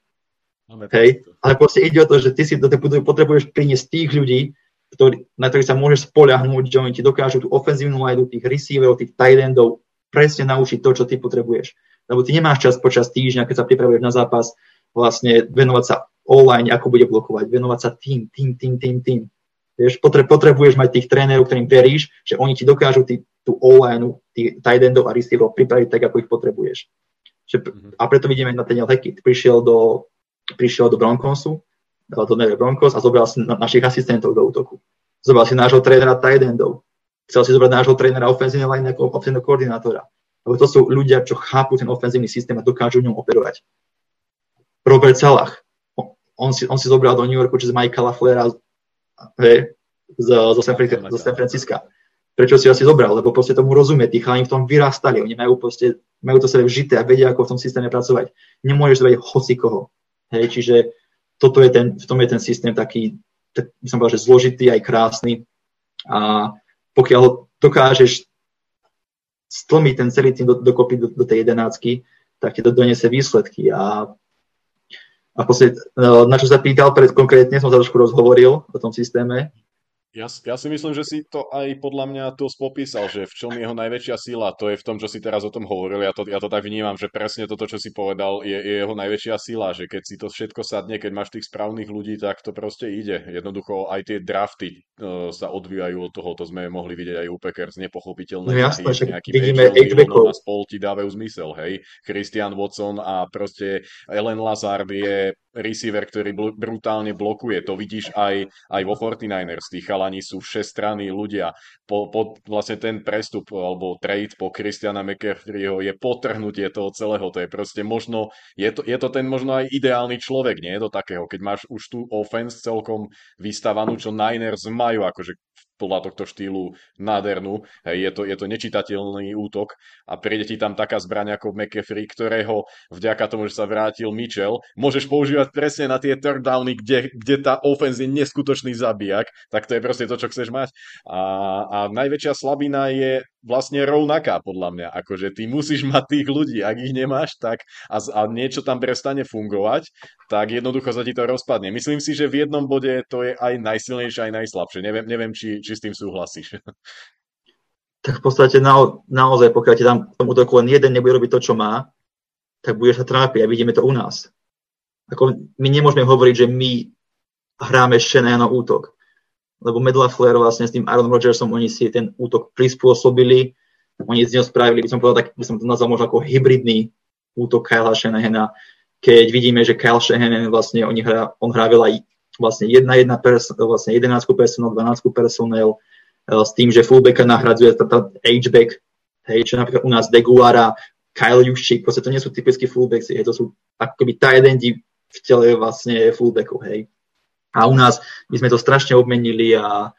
Hej, ale proste ide o to, že ty si do tej potrebuješ priniesť tých ľudí, ktorý, na ktorých sa môžeš spoľahnúť, že oni ti dokážu tú ofenzívnu lineu, tých receiverov, tých tight endov presne naučiť to, čo ty potrebuješ. Lebo ty nemáš čas počas týždňa, keď sa pripravuješ na zápas, vlastne venovať sa online, ako bude blokovať, venovať sa tým, tým, tým, tým, tým. Vieš, potrebuješ mať tých trénerov, ktorým veríš, že oni ti dokážu tý, tú online, tých tight endov a receiverov pripraviť tak, ako ich potrebuješ. Že, mm-hmm. A preto vidíme na ten Hackett. Prišiel do, prišiel do Broncosu, do Denver Broncos a zobral si na, našich asistentov do útoku. Zobral si nášho trénera tight endov. Chcel si zobrať nášho trénera ofenzívnej line ako ofenzívneho koordinátora. Lebo to sú ľudia, čo chápu ten ofenzívny systém a dokážu v ňom operovať. Robert Salah. On si, on si zobral do New Yorku cez Michaela Flera hej, zo, zo, San, zo San Francisca. Prečo si ho asi zobral? Lebo proste tomu rozumie, tí chalani v tom vyrastali, oni majú, proste, majú to sebe vžité a vedia, ako v tom systéme pracovať. Nemôžeš zobrať hoci koho. Hej, čiže toto je ten, v tom je ten systém taký, tak by som povedal, že zložitý aj krásny. A pokiaľ ho dokážeš stlmiť ten celý tým do, dokopy do, do tej jedenáctky, tak ti to donese výsledky. A, a posled, na čo sa pýtal pred konkrétne, som sa trošku rozhovoril o tom systéme, ja, ja si myslím, že si to aj podľa mňa to popísal, že v čom je jeho najväčšia sila, to je v tom, čo si teraz o tom hovoril, ja to, ja to tak vnímam, že presne toto, čo si povedal, je, je jeho najväčšia sila, že keď si to všetko sadne, keď máš tých správnych ľudí, tak to proste ide. Jednoducho aj tie drafty uh, sa odvíjajú od toho, to sme mohli vidieť aj u Packers, nepochopiteľné. No jasné, však vidíme a spol ti dávajú zmysel, hej. Christian Watson a proste Ellen Lazard je receiver, ktorý bl- brutálne blokuje. To vidíš aj, aj vo 49ers. Tí chalani sú všestranní ľudia. Po, po, vlastne ten prestup alebo trade po Christiana McCaffreyho je potrhnutie toho celého. To je proste možno, je to, je to ten možno aj ideálny človek, nie je to takého. Keď máš už tú offense celkom vystavanú, čo Niners majú, akože podľa tohto štýlu nádhernú. Je, to, je to nečitateľný útok a príde ti tam taká zbraň ako McAfee, ktorého vďaka tomu, že sa vrátil Mitchell, môžeš používať presne na tie third kde, kde tá offense je neskutočný zabijak, tak to je proste to, čo chceš mať. A, a najväčšia slabina je vlastne rovnaká podľa mňa, akože ty musíš mať tých ľudí, ak ich nemáš, tak a, a niečo tam prestane fungovať, tak jednoducho sa ti to rozpadne. Myslím si, že v jednom bode to je aj najsilnejšie, aj najslabšie. Neviem, neviem či, či s tým súhlasíš. (laughs) Tak v podstate na, naozaj, pokiaľ ti tam tomu útoku len jeden nebude robiť to, čo má, tak budeš sa trápiť a vidíme to u nás. Ako my nemôžeme hovoriť, že my hráme na útok. Lebo Medla Flair vlastne s tým Aaron Rodgersom, oni si ten útok prispôsobili, oni z neho spravili, by som povedal, tak by som to nazval možno ako hybridný útok Kyla Shanahana, keď vidíme, že Kyle Shanahan vlastne oni hrá, on hrá veľa vlastne 1-1 pers- vlastne 11 personel, 12 personel, s tým, že fullbacka nahradzuje H-back, hej, čo napríklad u nás Deguara, Kyle Juščík, proste to nie sú typickí fullbacks, hej, to sú akoby tight endi v tele vlastne fullbackov, hej. A u nás my sme to strašne obmenili a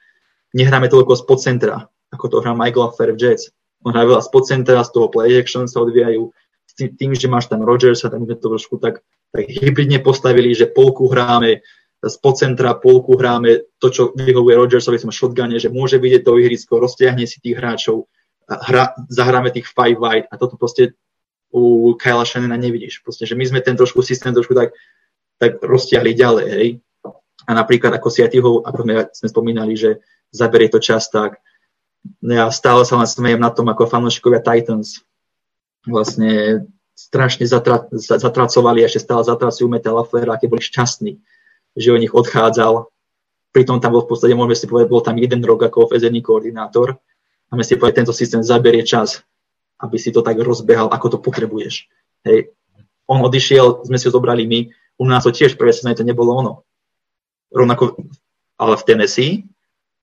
nehráme toľko spod centra, ako to hrá Michael Affair v Jets. On hrá veľa spod centra, z toho play action sa odvíjajú, s tým, že máš tam Rodgersa, tak my sme to trošku tak, tak hybridne postavili, že polku hráme spod centra polku hráme to, čo vyhovuje Rodgersovi som shotgune, že môže vidieť to ihrisko, roztiahne si tých hráčov, hra, zahráme tých five wide a toto proste u Kyla Shannona nevidíš. Proste, že my sme ten trošku systém trošku tak, tak roztiahli ďalej, hej. A napríklad ako si ty ho, ako sme, sme spomínali, že zaberie to čas, tak ja stále sa len smejem na tom, ako fanúšikovia Titans vlastne strašne zatra, zatracovali ešte stále zatracujú Metala Flare, aké boli šťastní že o nich odchádzal. Pritom tam bol v podstate, môžeme si povedať, bol tam jeden rok ako ofenzívny koordinátor. A my si povedať, tento systém zaberie čas, aby si to tak rozbehal, ako to potrebuješ. Hej. On odišiel, sme si ho zobrali my, u nás to tiež prvé to nebolo ono. Rovnako, ale v Tennessee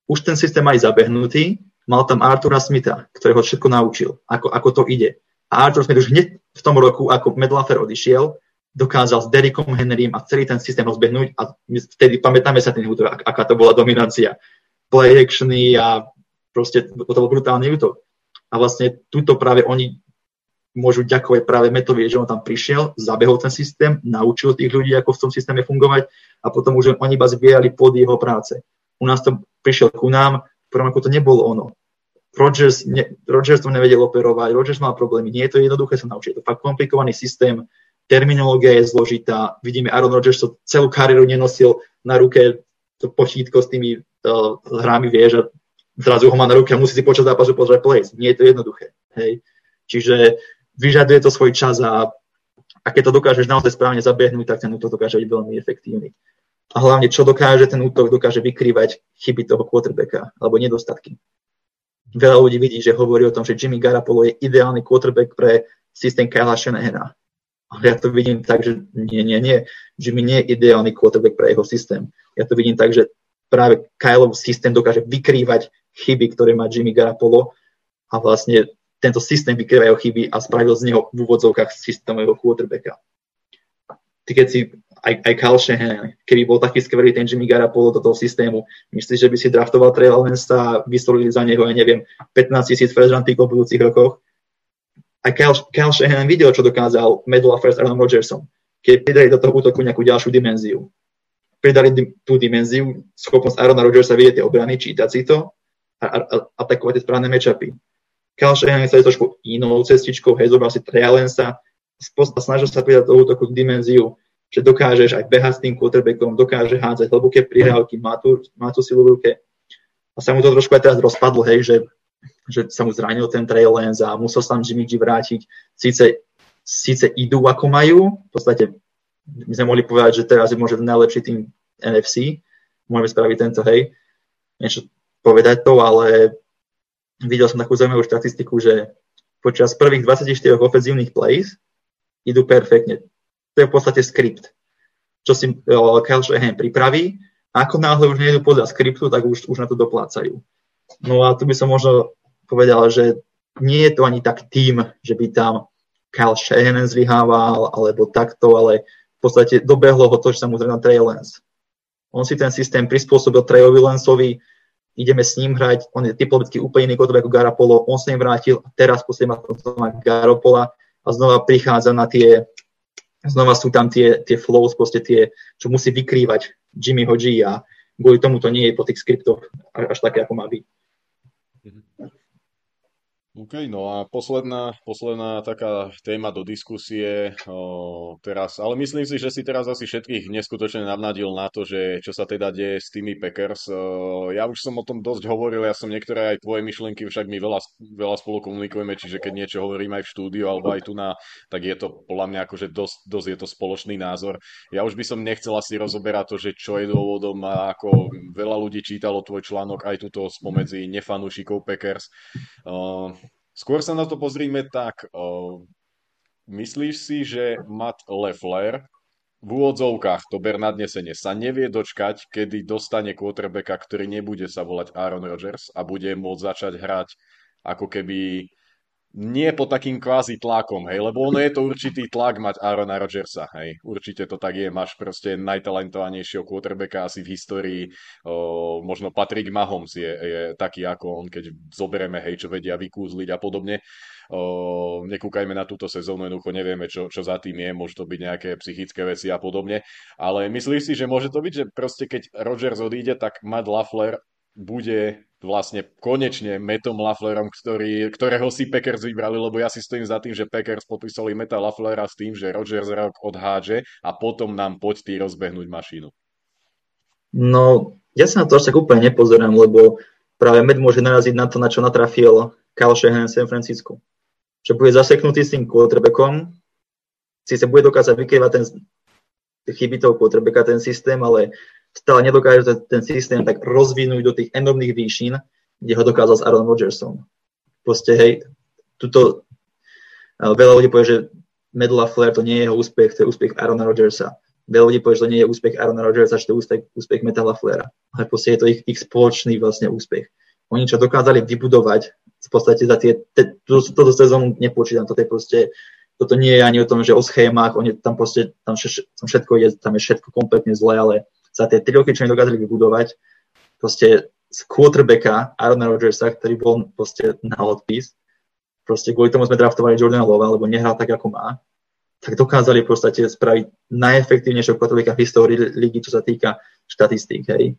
už ten systém aj zabehnutý, mal tam Artura Smitha, ktorého všetko naučil, ako, ako to ide. A Arthur Smith už hneď v tom roku, ako Medlafer odišiel, dokázal s Derrickom Henrym a celý ten systém rozbehnúť a my vtedy pamätáme sa ten útok, aká to bola dominancia. Play actiony a proste to bol brutálny útok. A vlastne túto práve oni môžu ďakovať práve Metovi, že on tam prišiel, zabehol ten systém, naučil tých ľudí, ako v tom systéme fungovať a potom už oni iba zbierali pod jeho práce. U nás to prišiel ku nám, v prvom ako to nebolo ono. Rogers, ne, Rogers to nevedel operovať, Rogers mal problémy, nie je to jednoduché sa naučiť. Je to fakt komplikovaný systém, terminológia je zložitá. Vidíme, Aaron Rodgers to celú kariéru nenosil na ruke to počítko s tými uh, hrami, vieš, a zrazu ho má na ruke a musí si počas zápasu pozrieť plays. Nie je to jednoduché. Hej. Čiže vyžaduje to svoj čas a, a keď to dokážeš naozaj správne zabehnúť, tak ten útok dokáže byť veľmi efektívny. A hlavne, čo dokáže ten útok, dokáže vykrývať chyby toho quarterbacka alebo nedostatky. Veľa ľudí vidí, že hovorí o tom, že Jimmy Garapolo je ideálny quarterback pre systém Kyla Shanahana ale ja to vidím tak, že nie, nie, nie. Jimmy nie je ideálny quarterback pre jeho systém. Ja to vidím tak, že práve Kyleov systém dokáže vykrývať chyby, ktoré má Jimmy Garapolo a vlastne tento systém vykrýva jeho chyby a spravil z neho v úvodzovkách systémového quarterbacka. Ty keď si aj, aj Kyle Shanahan, keby bol taký skvelý ten Jimmy Garapolo do toho systému, myslíš, že by si draftoval Trey Lance a vysolili za neho, ja neviem, 15 tisíc first v budúcich rokoch? A Kyle, Kyle Shanahan videl, čo dokázal Medula First Aaron Rodgersom, keď pridali do toho útoku nejakú ďalšiu dimenziu. Pridali tú dimenziu, schopnosť Aarona Rodgersa vidieť tie obrany, čítať si to a, a, a atakovať tie správne matchupy. Shanahan sa trošku inou cestičkou, hej, zobral si Trey Lensa a snažil sa pridať toho takú dimenziu, že dokážeš aj behať s tým quarterbackom, dokáže hádzať hlboké prihrávky, má tú, má tú silu v ruke. A sa mu to trošku aj teraz rozpadlo, hej, že, že sa mu zranil ten Lance a musel sa Jimmy G vrátiť. Síce, síce idú ako majú, v podstate my sme mohli povedať, že teraz je možno najlepší tým NFC, môžeme spraviť tento, hej, niečo povedať to, ale videl som takú zaujímavú štatistiku, že počas prvých 24 ofenzívnych plays idú perfektne to je v podstate skript, čo si uh, Kyle Shanahan pripraví. A ako náhle už nejdu podľa skriptu, tak už, už na to doplácajú. No a tu by som možno povedal, že nie je to ani tak tým, že by tam Kyle Shanahan zlyhával, alebo takto, ale v podstate dobehlo ho to, že sa mu zrejme Trey Lance. On si ten systém prispôsobil Trejovi Lanceovi, ideme s ním hrať, on je typologicky úplne iný ako Garapolo, on sa im vrátil a teraz v má Garapola a znova prichádza na tie znova sú tam tie, tie flows, proste tie, čo musí vykrývať Jimmy G a. Kvôli tomu to nie je po tých skriptoch až také, ako má byť. OK, no a posledná, posledná taká téma do diskusie o, teraz, ale myslím si, že si teraz asi všetkých neskutočne navnadil na to, že čo sa teda deje s tými Packers. O, ja už som o tom dosť hovoril, ja som niektoré aj tvoje myšlienky, však my veľa, veľa spolu komunikujeme, čiže keď niečo hovorím aj v štúdiu alebo aj tu na, tak je to podľa mňa akože dosť, dosť je to spoločný názor. Ja už by som nechcel asi rozoberať to, že čo je dôvodom a ako veľa ľudí čítalo tvoj článok aj tuto spomedzi nefanúšikov Packers. O, Skôr sa na to pozrime tak. myslíš si, že Matt Leffler v úvodzovkách, to ber nadnesenie, sa nevie dočkať, kedy dostane quarterbacka, ktorý nebude sa volať Aaron Rodgers a bude môcť začať hrať ako keby nie pod takým kvázi tlakom, hej, lebo ono je to určitý tlak mať Aarona Rodgersa, hej, určite to tak je, máš proste najtalentovanejšieho quarterbacka asi v histórii, o, možno Patrick Mahomes je, je taký ako on, keď zoberieme, hej, čo vedia vykúzliť a podobne, o, nekúkajme na túto sezónu, jednoducho nevieme, čo, čo za tým je, môže to byť nejaké psychické veci a podobne, ale myslíš si, že môže to byť, že proste keď Rodgers odíde, tak Matt Lafler bude vlastne konečne Metom Laflerom, ktorý, ktorého si Packers vybrali, lebo ja si stojím za tým, že Packers podpísali Meta Laflera s tým, že Rodgers rok odhádže a potom nám poď ty rozbehnúť mašinu. No, ja sa na to až tak úplne nepozerám, lebo práve Med môže naraziť na to, na čo natrafil Kyle Shanahan San Francisco. Že bude zaseknutý s tým quarterbackom, síce bude dokázať vykrývať ten chyby toho quarterbacka, ten systém, ale stále nedokáže ten, systém tak rozvinúť do tých enormných výšin, kde ho dokázal s Aaron Rodgersom. Proste, hej, tuto veľa ľudí povie, že Medla Flair to nie je jeho úspech, to je úspech Aarona Rodgersa. Veľa ľudí povie, že to nie je úspech Aarona Rodgersa, že to je úspech, úspech Metala Flaira. Ale proste je to ich, ich spoločný vlastne úspech. Oni čo dokázali vybudovať v podstate za tie, te, toto sezónu nepočítam, toto je proste, toto nie je ani o tom, že o schémach, oni tam proste, tam, všetko je, tam je všetko kompletne zlé, ale za tie tri roky, čo oni dokázali vybudovať, proste z quarterbacka Arona Rodgersa, ktorý bol proste na odpis, proste kvôli tomu sme draftovali Jordana Lova, lebo nehral tak, ako má, tak dokázali v podstate spraviť najefektívnejšieho quarterbacka v histórii ligy, čo sa týka štatistík, hej.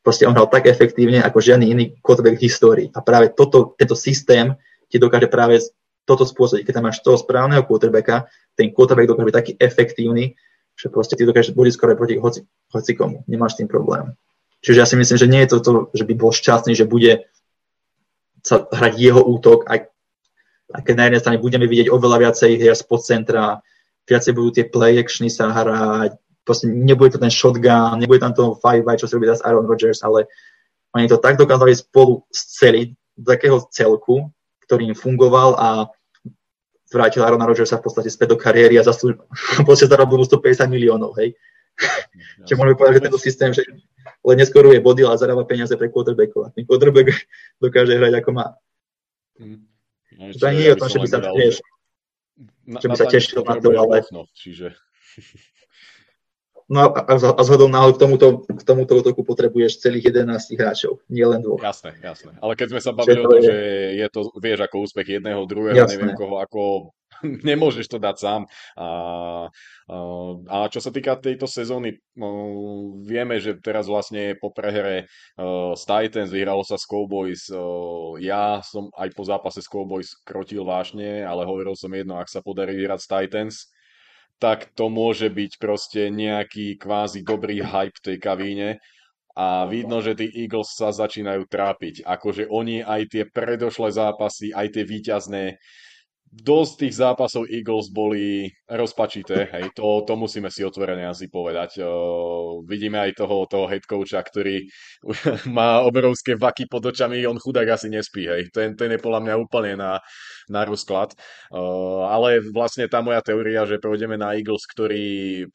Proste on hral tak efektívne, ako žiadny iný quarterback v histórii. A práve toto, tento systém ti dokáže práve toto spôsobiť. Keď tam máš toho správneho quarterbacka, ten quarterback dokáže byť taký efektívny, že proste ty dokážeš body skoro proti hoci, hoci komu. Nemáš s tým problém. Čiže ja si myslím, že nie je to to, že by bol šťastný, že bude sa hrať jeho útok, aj, aj keď na jednej strane budeme vidieť oveľa viacej hier spod centra, viacej budú tie play actiony sa hrať, proste nebude to ten shotgun, nebude tam to five čo si robí teraz Aaron Rodgers, ale oni to tak dokázali spolu sceliť do takého celku, ktorý im fungoval a vrátil Arona Rodgersa v podstate späť do kariéry a zaslúžil, (laughs) podstate zarobil 150 miliónov, hej. (laughs) Čiže môžeme povedať, že tento systém, že len neskoruje body, ale zarába peniaze pre quarterbackov. A ten quarterback (laughs) dokáže hrať ako má. Mm. No, to nie je o tom, že by sa, vieš, že by sa tešil na to, ale... Čiže... No a, a zhodom náhod k tomuto, k tomuto útoku potrebuješ celých 11 hráčov, nie len dvoch. Jasné, jasné. Ale keď sme sa bavili o tom, že je to, vieš, ako úspech jedného, druhého, jasné. neviem koho, ako (laughs) Nemôžeš to dať sám. A, a, a čo sa týka tejto sezóny, no, vieme, že teraz vlastne po prehre uh, s Titans vyhralo sa s Cowboys. Uh, ja som aj po zápase s Cowboys krotil vážne, ale hovoril som jedno, ak sa podarí vyhrať s Titans, tak to môže byť proste nejaký kvázi dobrý hype tej kavíne a vidno, že tí Eagles sa začínajú trápiť. Akože oni aj tie predošlé zápasy, aj tie výťazné, dosť tých zápasov Eagles boli rozpačité, hej, to, to musíme si otvorene asi povedať. Uh, vidíme aj toho, toho head coacha, ktorý (laughs) má obrovské vaky pod očami, on chudák asi nespí, hej, ten, ten je podľa mňa úplne na, na rozklad. Uh, ale vlastne tá moja teória, že pôjdeme na Eagles, ktorí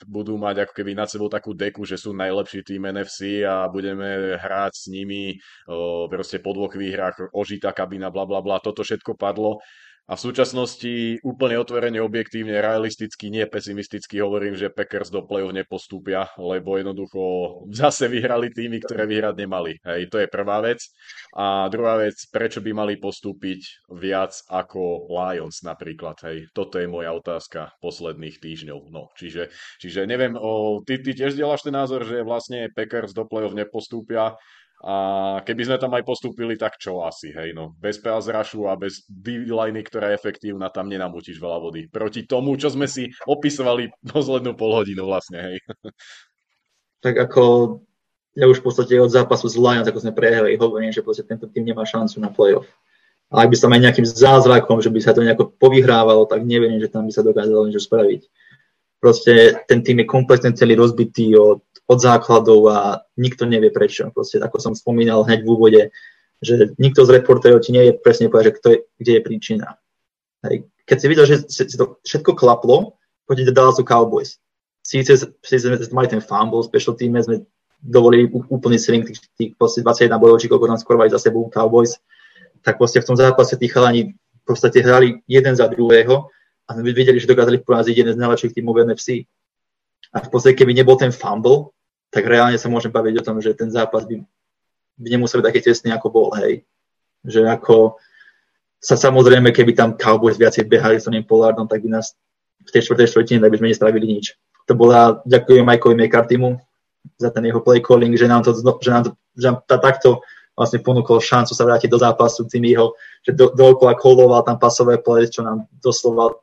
budú mať ako keby nad sebou takú deku, že sú najlepší tým NFC a budeme hrať s nimi uh, proste po dvoch výhrách, ožitá kabína, bla bla bla, toto všetko padlo a v súčasnosti úplne otvorene, objektívne, realisticky, nie pesimisticky hovorím, že Packers do play-off nepostúpia, lebo jednoducho zase vyhrali tými, ktoré vyhrať nemali. Hej, to je prvá vec. A druhá vec, prečo by mali postúpiť viac ako Lions napríklad. Hej, toto je moja otázka posledných týždňov. No, čiže, čiže neviem, o, ty, ty tiež dieláš ten názor, že vlastne Packers do play-off nepostúpia, a keby sme tam aj postúpili, tak čo asi, hej, no. Bez pass rushu a bez D-liney, ktorá je efektívna, tam nenamútiš veľa vody. Proti tomu, čo sme si opisovali poslednú polhodinu vlastne, hej. Tak ako ja už v podstate od zápasu z Lions, ako sme prehrali, hovorím, že proste tento tým nemá šancu na playoff. A ak by sa aj nejakým zázrakom, že by sa to nejako povyhrávalo, tak neviem, že tam by sa dokázalo niečo spraviť. Proste ten tým je kompletne celý rozbitý od od základov a nikto nevie prečo. Proste, ako som spomínal hneď v úvode, že nikto z reportérov ti nevie presne povedať, že kto je, kde je príčina. Hej. Keď si videl, že si to všetko klaplo, do Dallasu Cowboys. Síce, sme mali ten fumble, special team sme dovolili úplný swing tých, tých 21 bojovčíkov, ako nám skorovali za sebou Cowboys, tak proste v tom zápase tí chalani v podstate hrali jeden za druhého a sme videli, že dokázali poraziť jeden z najlepších tímov NFC. A v podstate, keby nebol ten fumble, tak reálne sa môžem baviť o tom, že ten zápas by, by nemusel byť taký tesný, ako bol, hej. Že ako sa samozrejme, keby tam Cowboys viacej behali s tým Pollardom, tak by nás v tej čtvrtej štvrtine, tak by sme nespravili nič. To bola, ďakujem Mikeovi McCarthymu za ten jeho play calling, že nám to, že nám to že nám tá, takto vlastne ponúkol šancu sa vrátiť do zápasu tým jeho, že do, dookola koloval tam pasové play, čo nám doslova,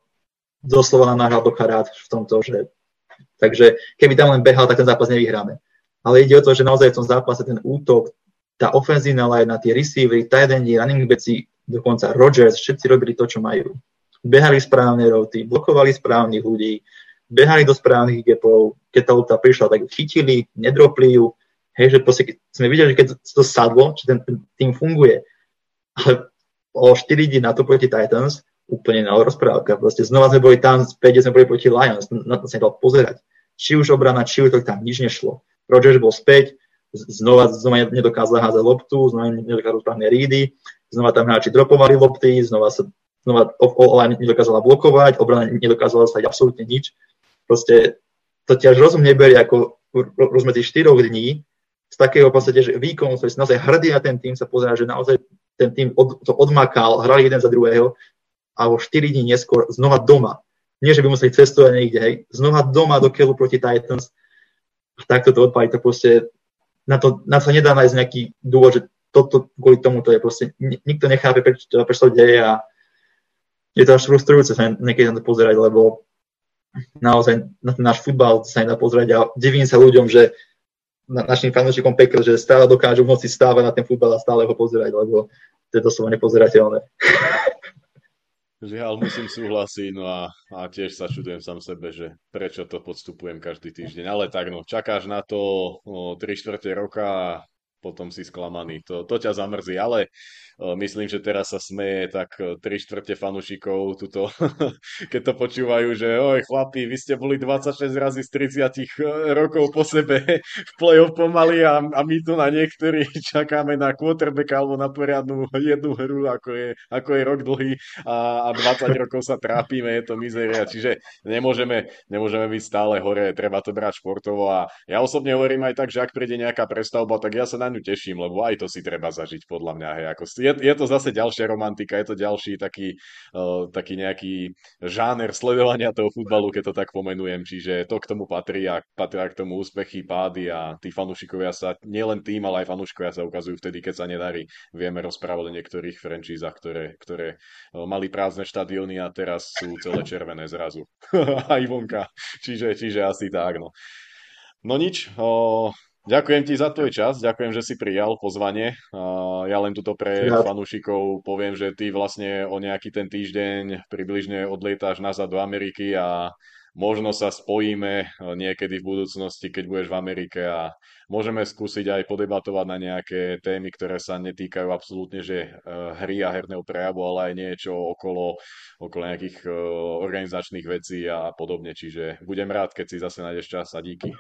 doslova nám nahral do karát v tomto, že Takže keby tam len behal, tak ten zápas nevyhráme. Ale ide o to, že naozaj v tom zápase ten útok, tá ofenzívna lajna, tie receivery, tight endi, running backi, dokonca Rodgers, všetci robili to, čo majú. Behali správne roty, blokovali správnych ľudí, behali do správnych gapov, keď tá lopta prišla, tak chytili, nedropli ju. Hej, že proste, sme videli, že keď to sadlo, že ten, ten tým funguje. Ale o 4 dní na to proti Titans úplne na rozprávka. Proste znova sme boli tam, späť, sme boli proti Lions, na to sa nedal pozerať. Či už obrana, či to tam nič nešlo. Rodgers bol späť, znova, znova nedokázal házať loptu, znova nedokázal správne rídy, znova tam hráči dropovali lopty, znova sa znova online nedokázala blokovať, obrana nedokázala stať absolútne nič. Proste to ťa rozum neberie ako rozmedzi 4 dní z takého podstate, že výkon, ktorý si naozaj hrdý na ten tým, sa pozerá, že naozaj ten tým od, to odmakal, hrali jeden za druhého a o 4 dní neskôr znova doma. Nie, že by museli cestovať niekde, hej, znova doma do Kelu proti Titans. A takto to odpaliť, to proste, na to, na to nedá nájsť nejaký dôvod, že toto kvôli tomu to je proste, nikto nechápe, prečo, prečo deje a je to až frustrujúce sa niekedy na to pozerať, lebo naozaj na ten náš futbal sa nedá pozerať a divím sa ľuďom, že na, našim fanúšikom pekl, že stále dokážu v noci stávať na ten futbal a stále ho pozerať, lebo to je doslova nepozerateľné. (laughs) Žiaľ, musím súhlasiť, no a, a tiež sa čudujem sám sebe, že prečo to podstupujem každý týždeň. Ale tak no, čakáš na to o, 3 čtvrte roka a potom si sklamaný. To, to ťa zamrzí, ale myslím, že teraz sa smeje tak tri štvrte fanúšikov, tuto, (laughs) keď to počúvajú, že oj chlapi, vy ste boli 26 razy z 30 e, rokov po sebe v play-off pomaly a, a my tu na niektorí (laughs) čakáme na quarterback alebo na poriadnu jednu hru, ako je, ako je rok dlhý a, a 20 (laughs) rokov sa trápime, je to mizeria, čiže nemôžeme, nemôžeme byť stále hore, treba to brať športovo a ja osobne hovorím aj tak, že ak príde nejaká prestavba, tak ja sa na ňu teším, lebo aj to si treba zažiť podľa mňa. Hej. Ako, je, je to zase ďalšia romantika, je to ďalší taký, uh, taký nejaký žáner sledovania toho futbalu, keď to tak pomenujem. Čiže to k tomu patrí a patria k tomu úspechy, pády a tí fanúšikovia sa, nielen tým, ale aj fanúšikovia sa ukazujú vtedy, keď sa nedarí. Vieme rozprávať o niektorých franchízach, ktoré, ktoré uh, mali prázdne štadióny a teraz sú celé červené zrazu. (laughs) aj vonka. Čiže, čiže asi tak, no. No nič, o, ďakujem ti za tvoj čas, ďakujem, že si prijal pozvanie. Ja len tuto pre ja. fanúšikov poviem, že ty vlastne o nejaký ten týždeň približne odlietáš nazad do Ameriky a možno sa spojíme niekedy v budúcnosti, keď budeš v Amerike a môžeme skúsiť aj podebatovať na nejaké témy, ktoré sa netýkajú absolútne že e, hry a herného prejavu, ale aj niečo okolo, okolo nejakých e, organizačných vecí a podobne. Čiže budem rád, keď si zase nájdeš čas a díky.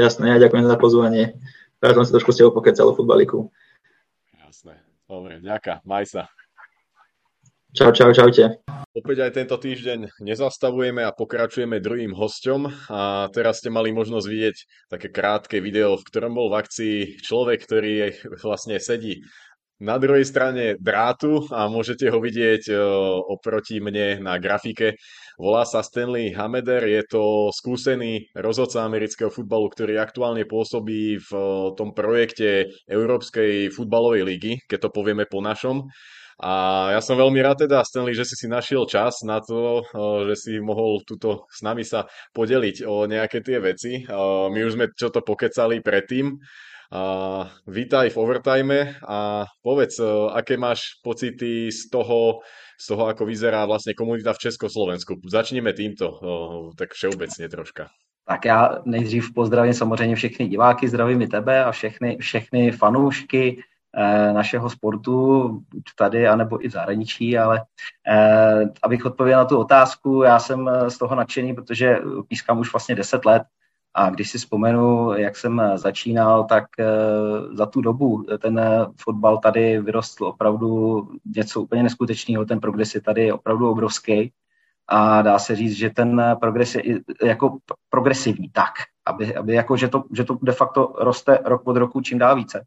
Jasné, ja ďakujem za pozvanie. Rád som si trošku ste opokecal o futbaliku. Jasné. Dobre, ďaká. Maj sa. Čau, čau, čaute. Opäť aj tento týždeň nezastavujeme a pokračujeme druhým hosťom a teraz ste mali možnosť vidieť také krátke video, v ktorom bol v akcii človek, ktorý vlastne sedí na druhej strane drátu a môžete ho vidieť e, oproti mne na grafike. Volá sa Stanley Hameder, je to skúsený rozhodca amerického futbalu, ktorý aktuálne pôsobí v e, tom projekte Európskej futbalovej ligy, keď to povieme po našom. A ja som veľmi rád teda, Stanley, že si si našiel čas na to, e, že si mohol tuto s nami sa podeliť o nejaké tie veci. My už sme čo to pokecali predtým, a vítaj v overtime a povedz, e, aké máš pocity z toho, z toho, ako vyzerá vlastně komunita v Československu. Začneme týmto, tak všeobecně troška. Tak já nejdřív pozdravím samozřejmě všechny diváky, zdravím i tebe a všechny, všechny fanoušky eh, našeho sportu, tady anebo i v zahraničí, ale eh, abych odpověděl na tu otázku, já jsem z toho nadšený, protože pískám už vlastně 10 let a když si vzpomenu, jak jsem začínal, tak eh, za tu dobu ten fotbal tady vyrostl opravdu něco úplně neskutečného. Ten progres je tady opravdu obrovský a dá se říct, že ten progres je jako progresivní tak, aby, aby jako, že, to, že to de facto roste rok od roku čím dál více.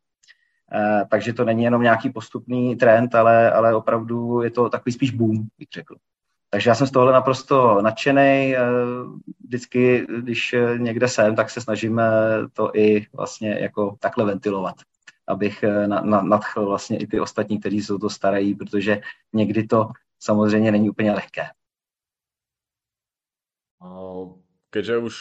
Eh, takže to není jenom nějaký postupný trend, ale, ale opravdu je to takový spíš boom, bych řekl. Takže já jsem z tohohle naprosto nadšený. Eh, vždycky, když někde jsem, tak se snažím to i vlastně jako takhle ventilovat, abych eh, na, na, nadchl vlastně i ty ostatní, kteří jsou to starají, protože někdy to samozřejmě není úplně lehké keďže už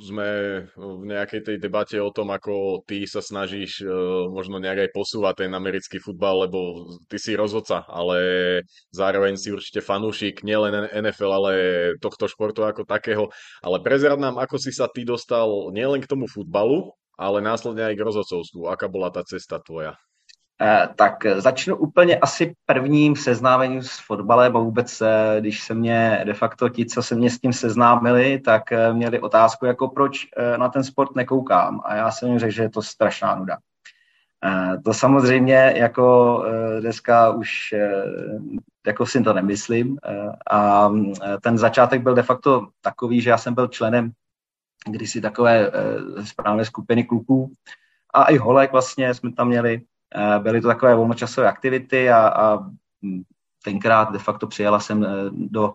sme v nejakej tej debate o tom, ako ty sa snažíš e, možno nejak aj posúvať ten americký futbal, lebo ty si rozhodca, ale zároveň si určite fanúšik nielen NFL, ale tohto športu ako takého. Ale prezrad nám, ako si sa ty dostal nielen k tomu futbalu, ale následne aj k rozhodcovstvu. Aká bola tá cesta tvoja? Eh, tak začnu úplně asi prvním seznámením s fotbalem a vůbec, eh, když se mě de facto ti, co se mě s tím seznámili, tak eh, měli otázku, jako proč na ten sport nekoukám. A já jsem jim řekl, že je to strašná nuda. To samozřejmě jako dneska už jako si to nemyslím. A ten začátek byl de facto takový, že já jsem byl členem kdysi takové správné skupiny kluků a i holek vlastně jsme tam měli byly to takové volnočasové aktivity a, a tenkrát de facto přijela jsem eh, do,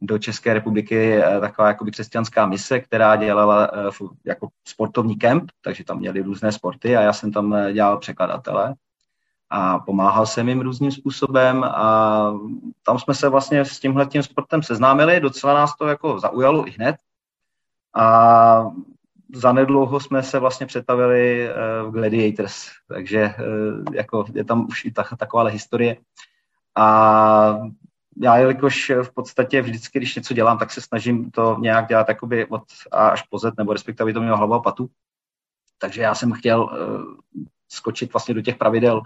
do České republiky eh, taková jakoby křesťanská mise, která dělala jako sportovní kemp, takže tam měli různé sporty a já jsem tam dělal překladatele a pomáhal jsem jim různým způsobem a tam jsme se vlastně s tímhle tím sportem seznámili, docela nás to jako zaujalo i hned a zanedlouho jsme se vlastně přetavili eh, v Gladiators, takže eh, jako je tam už i ta, taková historie. A já, jelikož v podstatě vždycky, když něco dělám, tak se snažím to nějak dělat jakoby od A až po Z, nebo respektive, aby to mělo hlavu a patu. Takže já jsem chtěl uh, skočit vlastně do těch pravidel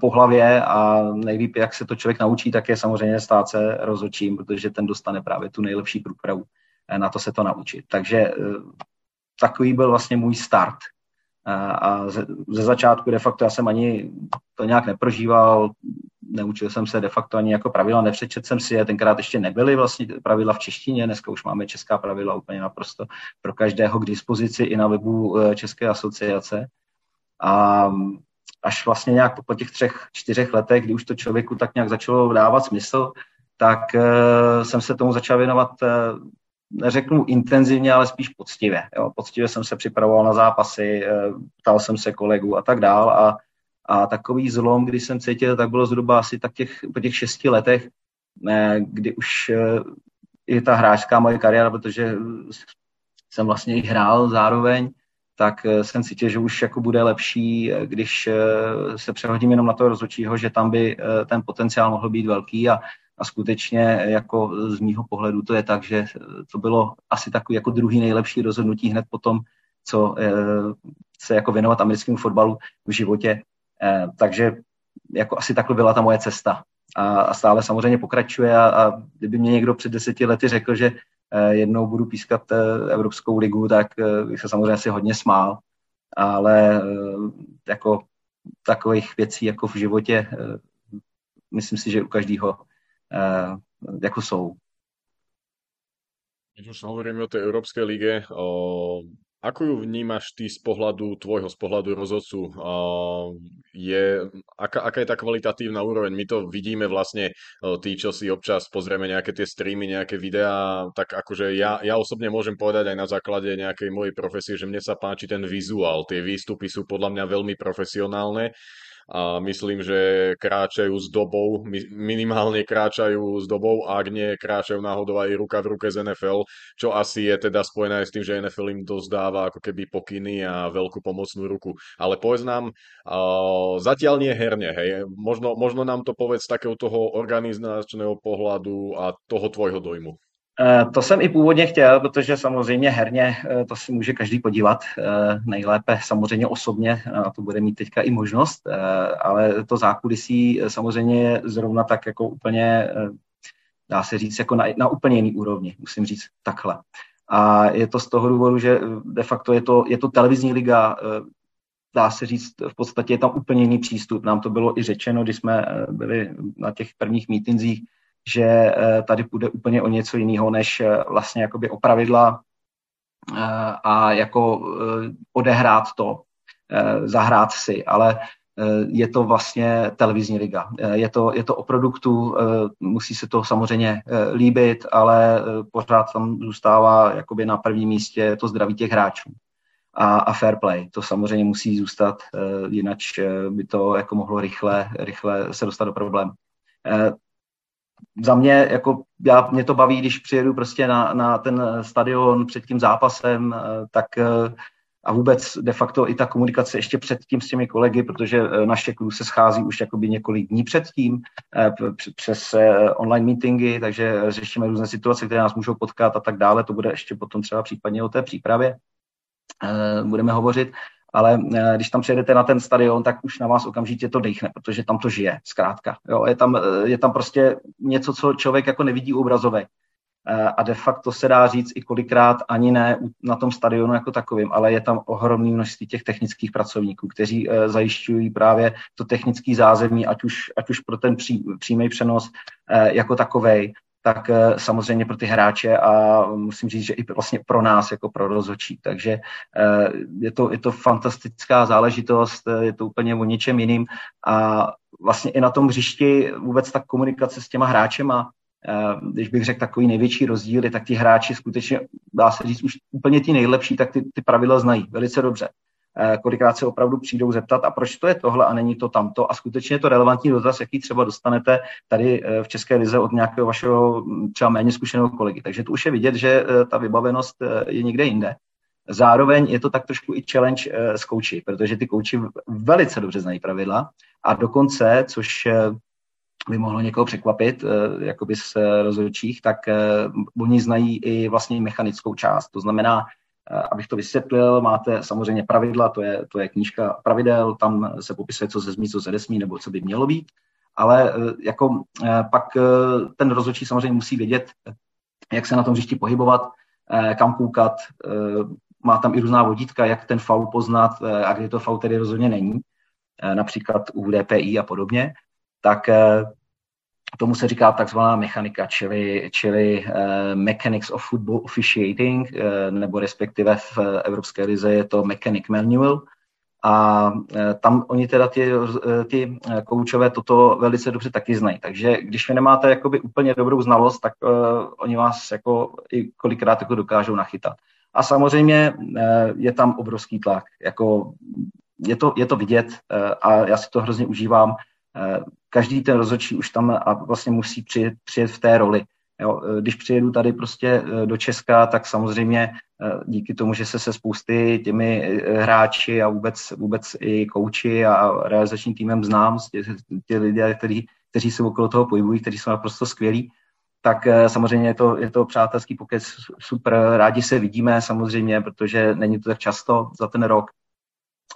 po hlavě a nejlíp, jak se to člověk naučí, tak je samozřejmě stát se rozhodčím, protože ten dostane právě tu nejlepší průpravu na to se to naučit. Takže takový byl vlastně můj start. A ze, ze začátku de facto já jsem ani to nějak neprožíval, neučil jsem se de facto ani jako pravidla, nepřečet jsem si je, tenkrát ještě nebyly vlastně pravidla v češtině, dneska už máme česká pravidla úplně naprosto pro každého k dispozici i na webu e, České asociace. A až vlastně nějak po těch třech, čtyřech letech, kdy už to člověku tak nějak začalo dávat smysl, tak uh, jsem se tomu začal věnovat, uh, neřeknu intenzivně, ale spíš poctivě. Jo. Poctivě jsem se připravoval na zápasy, uh, ptal jsem se kolegů a tak dál a, a takový zlom, kdy jsem cítil, tak bylo zhruba asi tak těch, po těch šesti letech, ne, kdy už uh, i ta hráčská moje kariéra, protože jsem vlastně i hrál zároveň, tak eh, jsem cítil, že už jako bude lepší, eh, když eh, se přehodím jenom na toho rozhodčího, že tam by ten potenciál mohl být velký a, a skutečně jako z mýho pohledu to je tak, že to bylo asi takový jako druhý nejlepší rozhodnutí hned po tom, co se jako věnovat americkému fotbalu v životě. Takže jako asi takhle byla ta moje cesta. A, a stále samozřejmě pokračuje a, a kdyby mě někdo před deseti lety řekl, že Eh, jednou budu pískat eh, Evropskou ligu, tak eh, bych se samozřejmě asi hodně smál, ale jako takových věcí jako v životě myslím si, že u každého jsou. Keď už hovoríme o tej Európskej lige, o, ako ju vnímaš ty z pohľadu tvojho, z pohľadu rozhodcu? Je, aká, aká je tá kvalitatívna úroveň? My to vidíme vlastne, tí, čo si občas pozrieme nejaké tie streamy, nejaké videá, tak akože ja, ja osobne môžem povedať aj na základe nejakej mojej profesie, že mne sa páči ten vizuál. Tie výstupy sú podľa mňa veľmi profesionálne a myslím, že kráčajú s dobou, minimálne kráčajú s dobou, ak nie kráčajú náhodou aj ruka v ruke z NFL, čo asi je teda spojené aj s tým, že NFL im dozdáva ako keby pokyny a veľkú pomocnú ruku. Ale povedz nám, uh, zatiaľ nie herne, hej, možno, možno nám to povedz z takého toho organizačného pohľadu a toho tvojho dojmu. Eh, to jsem i původně chtěl, protože samozřejmě herně eh, to si může každý podívat. Eh, nejlépe samozřejmě osobně, a to bude mít teďka i možnost, ale to zákulisí samozřejmě je zrovna tak jako úplně, dá se říct, jako na, na úplně jiný úrovni, musím říct takhle. A je to z toho důvodu, že de facto je to, je to televizní liga, dá se říct, v podstatě je tam úplně jiný přístup. Nám to bylo i řečeno, když jsme byli na těch prvních mítinzích, že eh, tady půjde úplně o něco jiného, než eh, vlastně jakoby o pravidla eh, a jako odehrát to, zahrát si, ale je to vlastně televizní liga. Je to, je to o produktu, musí se to samozřejmě líbit, ale pořád tam zůstává jakoby na prvním místě to zdraví těch hráčů a, a fair play. To samozřejmě musí zůstat, jinak by to jako mohlo rychle, rychle se dostat do problému za mě, jako já, mě to baví, když přijedu prostě na, na ten stadion před tím zápasem, eh, tak eh, a vůbec de facto i ta komunikace ještě předtím s těmi kolegy, protože eh, naše klub se schází už jakoby několik dní předtím přes online meetingy, takže řešíme různé situace, které nás můžou potkat a tak dále. To bude ještě potom třeba případně o té přípravě budeme hovořit ale eh, když tam přijedete na ten stadion, tak už na vás okamžitě to dechne, protože tam to žije, zkrátka. Jo, je, tam, eh, je tam prostě něco, co člověk jako nevidí u obrazovek. Eh, a de facto se dá říct i kolikrát ani ne na tom stadionu jako takovým, ale je tam ohromné množství těch technických pracovníků, kteří zajišťují právě to technické zázemí, ať už, ať už pro ten pří, přímý přenos jako takovej, tak eh, samozřejmě pro ty hráče a musím říct, že i vlastně pro nás jako pro rozhodčí. Takže eh, je to, je to fantastická záležitost, eh, je to úplně o něčem jiným a vlastně i na tom hřišti vůbec ta komunikace s těma hráčema, když bych řekl takový největší rozdíl, je tak ti hráči skutečně, dá se říct, už úplně ti nejlepší, tak ty, ty pravidla znají velice dobře. Eh, kolikrát se opravdu přijdou zeptat, a proč to je tohle a není to tamto. A skutečně je to relevantní dotaz, jaký třeba dostanete tady eh, v České lize od nějakého vašeho hm, třeba méně zkušeného kolegy. Takže to už je vidět, že eh, ta vybavenost je někde jinde. Zároveň je to tak trošku i challenge s kouči, protože ty kouči velice dobře znají pravidla a dokonce, což by mohlo někoho překvapit, jakoby z rozhodčích, tak oni znají i vlastně mechanickou část. To znamená, Abych to vysvětlil, máte samozřejmě pravidla, to je, to je knížka pravidel, tam se popisuje, co se zmí, co se nesmí, nebo co by mělo být, ale e, jako e, pak ten rozhodčí samozřejmě musí vědět, jak se na tom hřišti pohybovat, kam koukat, má tam i různá vodítka, jak ten faul poznat a kdy to faul tedy rozhodně není, například u DPI a podobně, tak Tomu se říká takzvaná mechanika, čili, čili uh, Mechanics of Football Officiating, uh, nebo respektive v Evropské lize je to Mechanic Manual. a tam oni teda ty, ty koučové toto velice dobře taky znají. Takže když vy nemáte jakoby úplně dobrou znalost, tak uh, oni vás jako i kolikrát jako dokážou nachytat. A samozřejmě uh, je tam obrovský tlak. Jako je, to, je to vidět uh, a já si to hrozně užívám. Každý ten rozhodčí už tam a vlastně musí přijet, přijet v té roli. Jo, když přijedu tady prostě do Česka, tak samozřejmě díky tomu, že se se spousty těmi hráči a vůbec, vůbec i kouči a realizačním týmem znám, ty lidé, kteří, kteří se okolo toho pohybují, kteří jsou naprosto skvělí, tak samozřejmě je to, je to přátelský pokec super, rádi se vidíme samozřejmě, protože není to tak často za ten rok,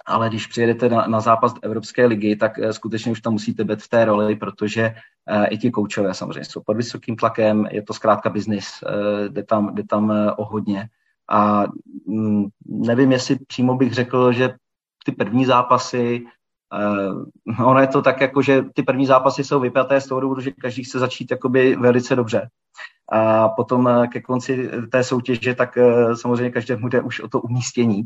ale když přijedete na, na zápas Evropské ligy, tak uh, skutečně už tam musíte být v té roli, protože uh, i ti koučové samozřejmě jsou pod vysokým tlakem, je to zkrátka biznis, uh, jde tam, jde tam o hodně. A um, nevím, jestli přímo bych řekl, že ty první zápasy, ono je to tak, jako, že ty první zápasy jsou vypjaté z toho důvodu, že každý chce začít jakoby velice dobře. A potom ke konci té soutěže, tak samozřejmě každému jde už o to umístění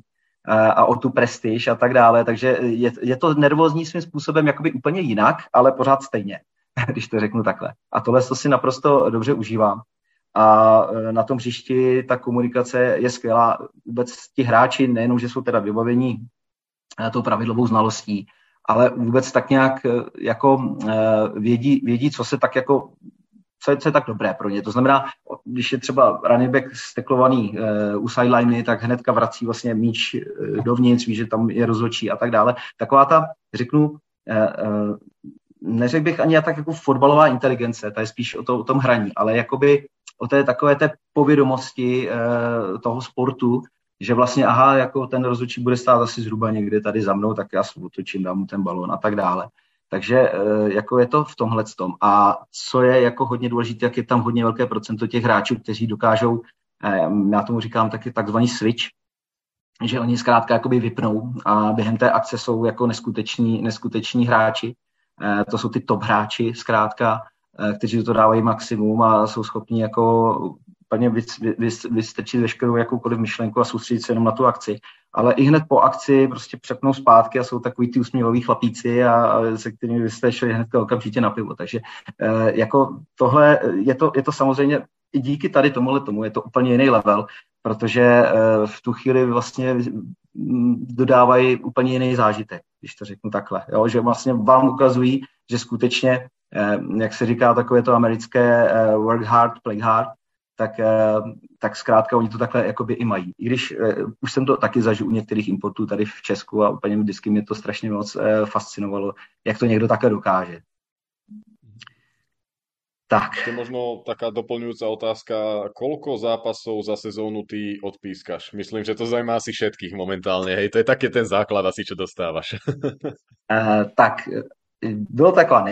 a o tu prestiž a tak dále, takže je, je to nervózní svým způsobem jakoby úplně jinak, ale pořád stejně, (laughs) když to řeknu takhle. A tohle to si naprosto dobře užívám. A e, na tom hřišti ta komunikace je skvělá. Vůbec ti hráči nejenom, že jsou teda vybavení e, tou pravidlovou znalostí, ale vůbec tak nějak e, jako vědí, vědí, co se tak jako co je, co je tak dobré pro ně. To znamená, když je třeba running back steklovaný uh, u sideliny, tak hnedka vrací vlastně míč uh, dovnitř, ví, že tam je rozhodčí a tak dále. Taková ta, řeknu, uh, uh, neřekl bych ani tak jako fotbalová inteligence, ta je spíš o, to, o tom hraní, ale jakoby o té takové té povědomosti uh, toho sportu, že vlastně, aha, jako ten rozhodčí bude stát asi zhruba někde tady za mnou, tak já se otočím, dám mu ten balon a tak dále. Takže eh, jako je to v tomhle tom. A co je jako hodně důležité, jak je tam hodně velké procento těch hráčů, kteří dokážou, eh, já tomu říkám taky takzvaný switch, že oni zkrátka jakoby vypnou a během té akce jsou jako neskuteční, neskuteční hráči. Eh, to jsou ty top hráči zkrátka, kteří to dávají maximum a jsou schopni jako úplně vystrčit veškerou jakoukoliv myšlenku a soustředit se jenom na tu akci ale i hned po akci prostě přepnou zpátky a jsou takový ty usměvaví chlapíci, a, a se kterými byste šli hned okamžitě na pivo. Takže e, jako tohle, je to, je to samozřejmě i díky tady tomuhle tomu, je to úplně jiný level, protože e, v tu chvíli vlastně dodávají úplně jiný zážitek, když to řeknu takhle. Jo? Že vlastně vám ukazují, že skutečně, e, jak se říká takové to americké e, work hard, play hard, tak, eh, tak zkrátka oni to takhle jakoby i mají. I když uh, už jsem to taky zažil u některých importů tady v Česku a úplně vždycky mě to strašně moc uh, fascinovalo, jak to někdo také dokáže. Tak. To možno taká doplňujúca otázka, koľko zápasov za sezónu ty odpískaš? Myslím, že to zajímá asi všetkých momentálne, hej, to je také ten základ asi, čo dostávaš. uh, (laughs) tak bylo taková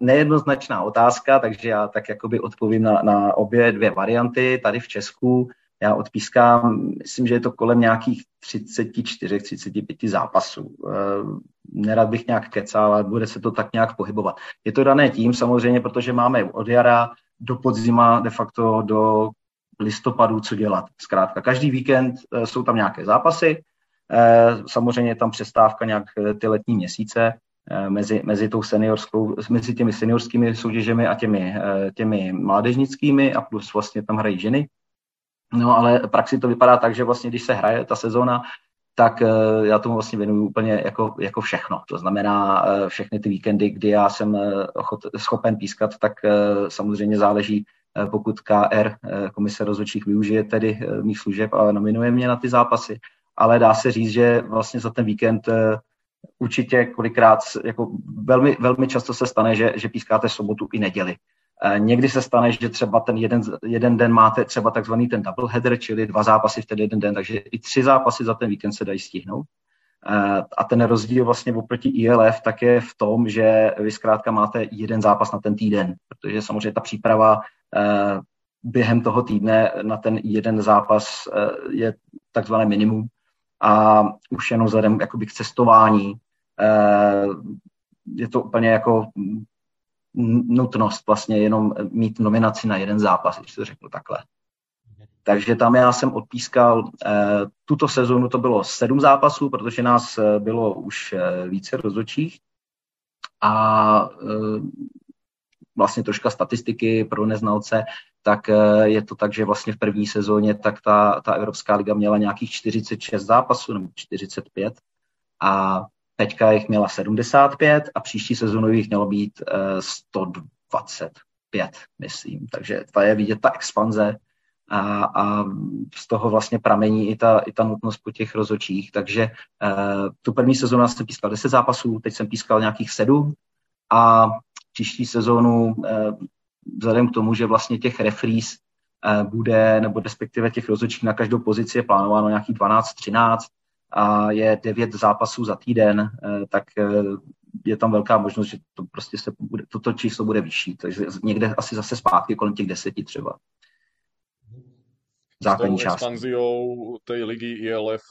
nejednoznačná otázka, takže já tak jakoby odpovím na, na obě dvě varianty. Tady v Česku já odpískám, myslím, že je to kolem nějakých 34-35 zápasů. Eh, nerad bych nějak kecal, ale bude se to tak nějak pohybovat. Je to dané tím samozřejmě, protože máme od jara do podzima de facto do listopadu co dělat. Zkrátka, každý víkend eh, jsou tam nějaké zápasy, eh, samozřejmě je tam přestávka nějak ty letní měsíce, mezi, mezi, tou seniorskou, mezi těmi seniorskými soutěžemi a těmi, eh, těmi mládežnickými a plus vlastně tam hrají ženy. No ale praxi to vypadá tak, že vlastně když se hraje ta sezóna, tak eh, já tomu vlastně věnuju úplně jako, jako všechno. To znamená všechny ty víkendy, kdy já jsem schopen pískat, tak samozřejmě záleží, pokud KR, komise rozhodčích, využije tedy mých služeb a nominuje mě na ty zápasy. Ale dá se říct, že vlastně za ten víkend určitě kolikrát, jako velmi, velmi často se stane, že, že pískáte sobotu i neděli. E, někdy se stane, že třeba ten jeden, jeden den máte třeba takzvaný ten double header, čili dva zápasy v ten jeden den, takže i tři zápasy za ten víkend se dají stihnout. E, a ten rozdíl vlastně oproti ILF tak je v tom, že vy zkrátka máte jeden zápas na ten týden, protože samozřejmě ta příprava e, během toho týdne na ten jeden zápas je takzvané minimum a už jenom vzhledem jakoby k cestování eh, je to úplně jako nutnost vlastně jenom mít nominaci na jeden zápas, když to řeknu takhle. Takže tam já jsem odpískal, tuto sezonu to bylo sedm zápasů, protože nás bylo už více rozhodčích. A vlastně troška statistiky pro neznalce, tak je to tak, že vlastně v první sezóně tak ta, ta Evropská liga měla nějakých 46 zápasů nebo 45 a teďka jich měla 75 a příští sezónu jich mělo být 125, myslím. Takže ta je vidět ta expanze a, a z toho vlastně pramení i ta, i ta nutnost po těch rozočích. Takže uh, tu první sezónu jsem pískal 10 zápasů, teď jsem pískal nějakých 7 a příští sezónu vzhledem k tomu, že vlastně těch refries uh, bude, nebo respektive těch rozočích na každou pozici je plánováno nějakých 12-13 a je 9 zápasů za týden, tak je tam velká možnost, že to prostě se bude, toto číslo bude vyšší, takže někde asi zase zpátky kolem těch deseti třeba základní části. expanziou tej ligy ILF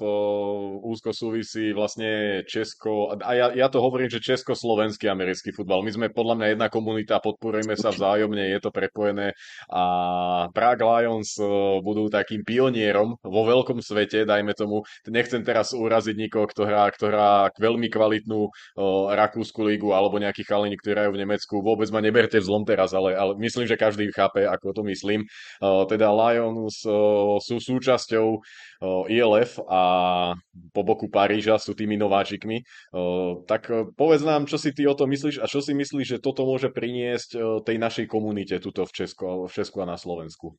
úzko súvisí vlastne Česko, a ja, ja to hovorím, že československý americký futbal. My sme podľa mňa jedna komunita, podporujeme sa vzájomne, je to prepojené a Prague Lions budú takým pionierom vo veľkom svete, dajme tomu, nechcem teraz uraziť nikoho, kto hrá, kto hrá veľmi kvalitnú Rakúsku ligu alebo nejakých chalení, ktorí hrajú v Nemecku. Vôbec ma neberte v zlom teraz, ale, ale myslím, že každý chápe, ako to myslím. Teda Lions sú súčasťou ILF a po boku Paríža sú tými nováčikmi. Tak e, povedz nám, čo si ty o tom myslíš a čo si myslíš, že toto môže priniesť tej našej komunite tuto v Česku, v Česku a na Slovensku?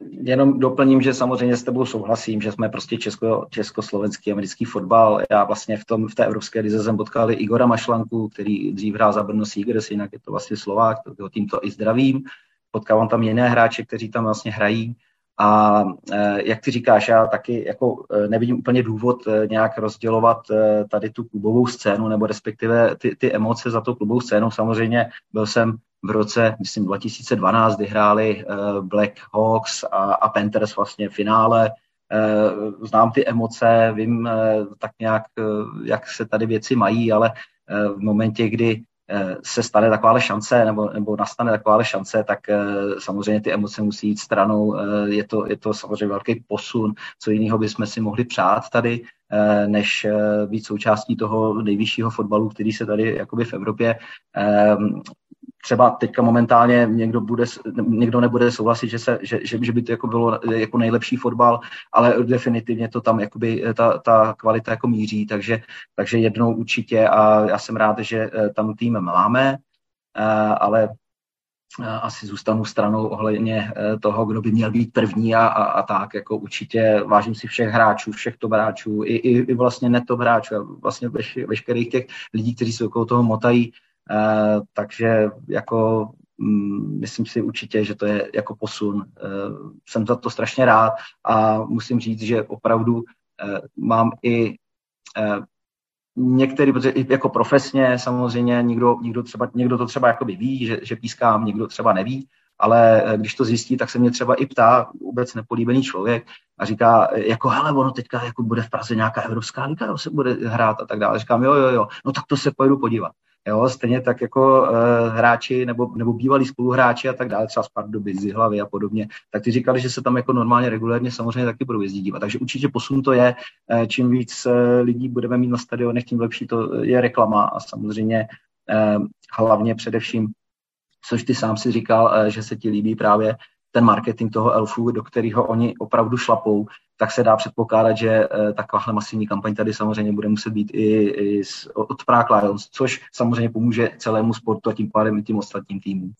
Jenom doplním, že samozřejmě s tebou souhlasím, že jsme prostě česko, československý americký fotbal. Já vlastně v, tom, v té evropské lize jsem potkal Igora Mašlanku, který dřív hrál za Brno Seegers, jinak je to vlastně Slovák, toho tímto i zdravím. Potkávám tam jiné hráče, kteří tam vlastně hrají. A e, jak ty říkáš, já taky jako e, nevidím úplně důvod e, nějak rozdělovat tady tu klubovou scénu, nebo respektive ty, ty emoce za tou klubovou scénu. Samozřejmě byl jsem v roce, myslím, 2012, kdy hráli Black Hawks a, a Panthers vlastně v finále. Znám ty emoce, vím tak nějak, jak se tady věci mají, ale v momentě, kdy se stane taková šance nebo, nebo nastane taková šance, tak eh, samozřejmě ty emoce musí jít stranou. Eh, je to, je to samozřejmě velký posun, co jiného bychom si mohli přát tady, než být součástí toho nejvyššího fotbalu, který se tady jakoby v Evropě třeba teďka momentálně někdo, bude, někdo nebude souhlasit, že, se, že, že, že by to jako bylo jako nejlepší fotbal, ale definitivně to tam jakoby ta, ta kvalita jako míří, takže, takže jednou určitě a já jsem rád, že eh, tam tým máme, eh, ale eh, asi zůstanu stranou ohledně toho, kdo by měl být první a, a, a tak, jako určitě vážím si všech hráčů, všech top hráčů, i, i, i vlastně netop hráčů, vlastně veš, veškerých těch lidí, kteří se okolo toho motají, Eh, takže jako mm, myslím si určitě, že to je jako posun. Eh, jsem za to strašně rád a musím říct, že opravdu eh, mám i některý, protože jako profesně samozřejmě někdo, někdo, třeba, někdo to třeba jakoby ví, že, že pískám, někdo třeba neví, ale když to zjistí, tak se mě třeba i ptá vůbec nepolíbený člověk a říká, jako hele, ono teďka jako bude v Praze nějaká evropská liga, se bude hrát a tak dále. Říkám, jo, jo, jo, no tak to se pojedu podívat. Jo, stejně tak jako uh, hráči nebo, nebo bývalí spoluhráči a tak dále, třeba z Pardubic, z hlavy a podobně, tak ty říkali, že se tam jako normálně regulérně samozřejmě taky budou jezdit dívat. Takže určitě posun to je, uh, čím víc uh, lidí budeme mít na stadionech, tím lepší to je reklama a samozřejmě uh, hlavně především, což ty sám si říkal, že se ti líbí právě ten marketing toho elfu, do kterého oni opravdu šlapou, tak se dá předpokládat, že eh, takováhle masivní kampaň tady samozřejmě bude muset být i, i od Prague Lions, což samozřejmě pomůže celému sportu a tím pádem i tím ostatním týmům.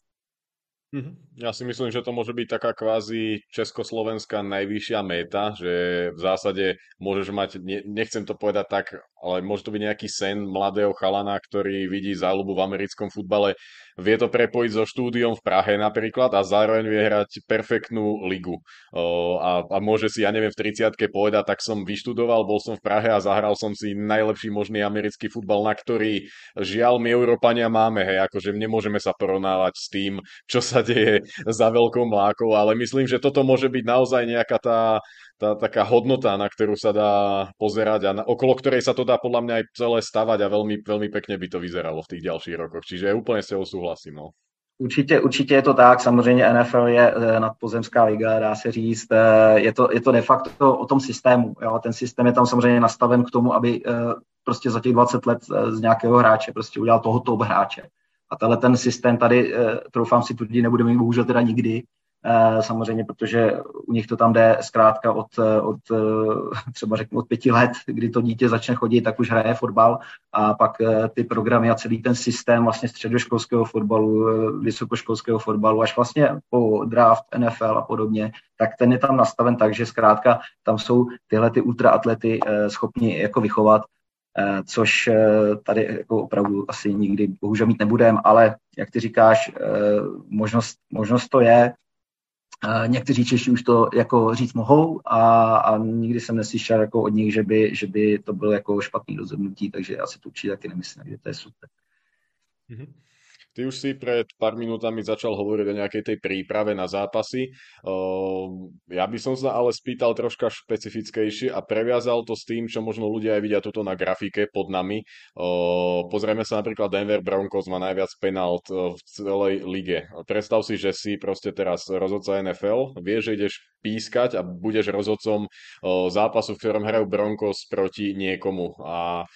Mhm. Ja si myslím, že to môže byť taká kvázi československá najvyššia meta, že v zásade môžeš mať, nechcem to povedať tak, ale môže to byť nejaký sen mladého chalana, ktorý vidí záľubu v americkom futbale vie to prepojiť so štúdiom v Prahe napríklad a zároveň vie hrať perfektnú ligu. A, a môže si, ja neviem, v 30 povedať, tak som vyštudoval, bol som v Prahe a zahral som si najlepší možný americký futbal, na ktorý žiaľ my Európania máme, hej, akože nemôžeme sa porovnávať s tým, čo sa deje za veľkou mlákou, ale myslím, že toto môže byť naozaj nejaká tá tá taká hodnota, na ktorú sa dá pozerať a na, okolo ktorej sa to dá podľa mňa aj celé stavať a veľmi, veľmi pekne by to vyzeralo v tých ďalších rokoch. Čiže úplne s tebou súhlasím. No. Určitě, určitě je to tak. Samozřejmě NFL je eh, nadpozemská liga, dá se říct. Eh, je to, je to de facto o tom systému. Jo? Ten systém je tam samozřejmě nastaven k tomu, aby eh, prostě za těch 20 let z nějakého hráče prostě udělal toho top hráče. A tenhle ten systém tady, troufám si tvrdit, nebude mít bohužel teda nikdy, samozřejmě, protože u nich to tam jde zkrátka od, eh, od eh, třeba řeknu od pěti let, kdy to dítě začne chodit, tak už hraje fotbal a pak ty programy a celý ten systém vlastně středoškolského fotbalu, vysokoškolského fotbalu, až vlastně po draft NFL a podobně, tak ten je tam nastaven tak, že zkrátka tam jsou tyhle ty ultraatlety schopni jako vychovat což tady jako opravdu asi nikdy bohužel mít nebudeme, ale jak ty říkáš, možnost, možnost to je, Někteří Češi už to jako říct mohou a, a nikdy jsem neslyšel jako od nich, že by, že by to bylo jako špatný rozhodnutí, takže asi to určitě taky nemyslím, že to je super. Mm-hmm. Ty už si pred pár minútami začal hovoriť o nejakej tej príprave na zápasy. Ja by som sa ale spýtal troška špecifickejšie a previazal to s tým, čo možno ľudia aj vidia toto na grafike pod nami. Pozrieme sa napríklad Denver Broncos má najviac penalt v celej lige. Predstav si, že si proste teraz rozhodca NFL, vieš, že ideš pískať a budeš rozhodcom zápasu, v ktorom hrajú Broncos proti niekomu. A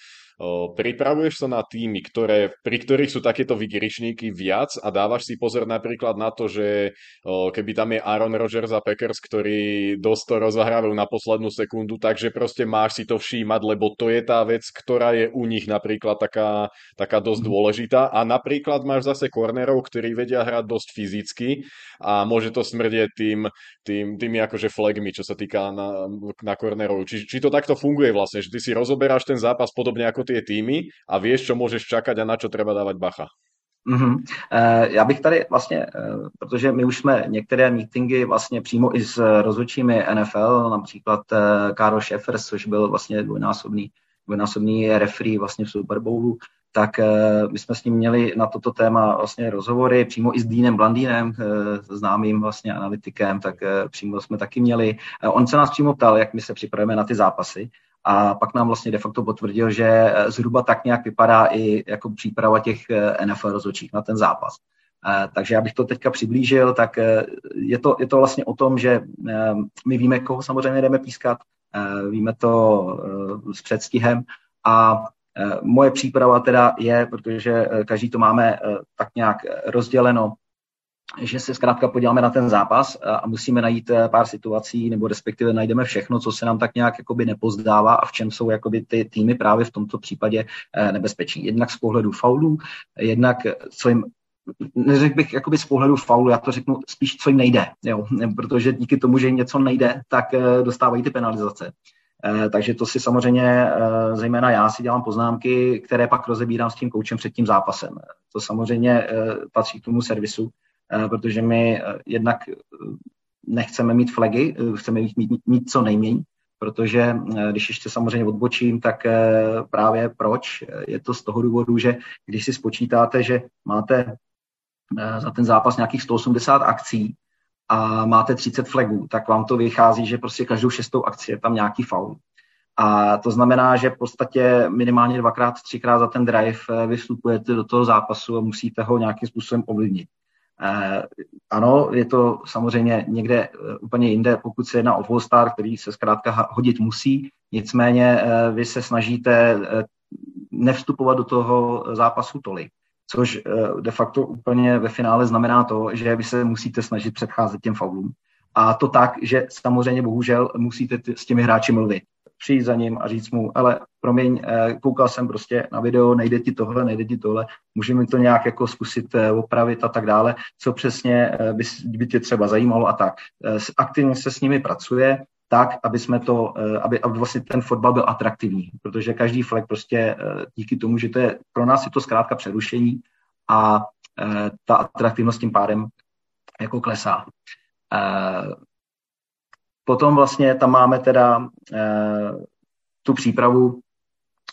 Pripravuješ sa na týmy, ktoré, pri ktorých sú takéto vygričníky viac a dávaš si pozor napríklad na to, že keby tam je Aaron Rodgers a Packers, ktorí dosť to rozhrávajú na poslednú sekundu, takže proste máš si to všímať, lebo to je tá vec, ktorá je u nich napríklad taká, taká dosť mhm. dôležitá a napríklad máš zase kornerov, ktorí vedia hrať dosť fyzicky a môže to smrdieť tým, tým, tými akože flagmi, čo sa týka na, na kornerov. Či, či to takto funguje vlastne, že ty si rozoberáš ten zápas podobne ako tie týmy a vieš, čo môžeš čakať a na čo treba dávať bacha. Mm-hmm. Já bych tady vlastně, eh, protože my už jsme některé meetingy vlastně přímo i s rozhodčími NFL, například Karl Schaeffers, což byl vlastně dvojnásobný, dvojnásobný referee vlastně v Super Bowlu, tak my jsme s ním měli na toto téma vlastně rozhovory, přímo i s Dínem Blandínem, známým vlastně analytikem, tak přímo jsme taky měli. On se nás přímo ptal, jak my se připravujeme na ty zápasy a pak nám vlastně de facto potvrdil, že eh, zhruba tak nějak vypadá i jako příprava těch eh, NFL rozhodčích na ten zápas. Eh, takže já bych to teďka přiblížil, tak je to, je to vlastně o tom, že my víme, koho samozřejmě jdeme pískat, víme to s předstihem a moje příprava teda je, protože každý to máme tak nějak rozděleno že se zkrátka podíváme na ten zápas a musíme najít eh, pár situací, nebo respektive najdeme všechno, co se nám tak nějak jakoby nepozdává a v čem jsou jakoby ty týmy právě v tomto případě eh, nebezpečí. Jednak z pohledu faulů, jednak eh, co jim neřekl bych jakoby z pohledu faulu, já to řeknu spíš, co jim nejde, jo? (laughs) protože díky tomu, že jim něco nejde, tak dostávají ty penalizace. Takže to si samozřejmě, zejména já si dělám poznámky, které pak rozebírám s tím koučem před tím zápasem. To samozřejmě patří k tomu servisu, Eh, protože my eh, jednak eh, nechceme mít flagy, chceme mít, mít, mít co nejméně, protože když ještě samozřejmě odbočím, tak právě proč? Je to z toho důvodu, že když si spočítáte, že máte za ten zápas nějakých 180 akcí a máte 30 flagů, tak vám to vychází, že prostě každou šestou akci je tam nějaký faul. A to znamená, že v podstatě minimálně dvakrát, třikrát za ten drive vystupujete do toho zápasu a musíte ho nějakým způsobem ovlivnit. Eh, ano, je to samozřejmě někde eh, úplně jinde, pokud se jedná o Volstar, který se zkrátka hodit musí, nicméně eh, vy se snažíte nevstupovat do toho zápasu tolik, což de facto úplně ve finále znamená to, že vy se musíte snažit předcházet těm faulům. A to tak, že samozřejmě bohužel musíte s těmi hráči mluvit přijít za ním a říct mu, ale promiň, eh, koukal jsem prostě na video, nejde ti tohle, nejde ti tohle, můžeme to nějak jako zkusit eh, opravit a tak dále, co přesně eh, by, by tě třeba zajímalo a tak. Aktivně se s nimi pracuje, tak, aby jsme to, aby, aby vlastně ten fotbal byl atraktivní, protože každý flag prostě díky tomu, že to je, pro nás je to zkrátka přerušení a ta atraktivnost tím pádem jako klesá. Potom vlastně tam máme teda eh, tu přípravu,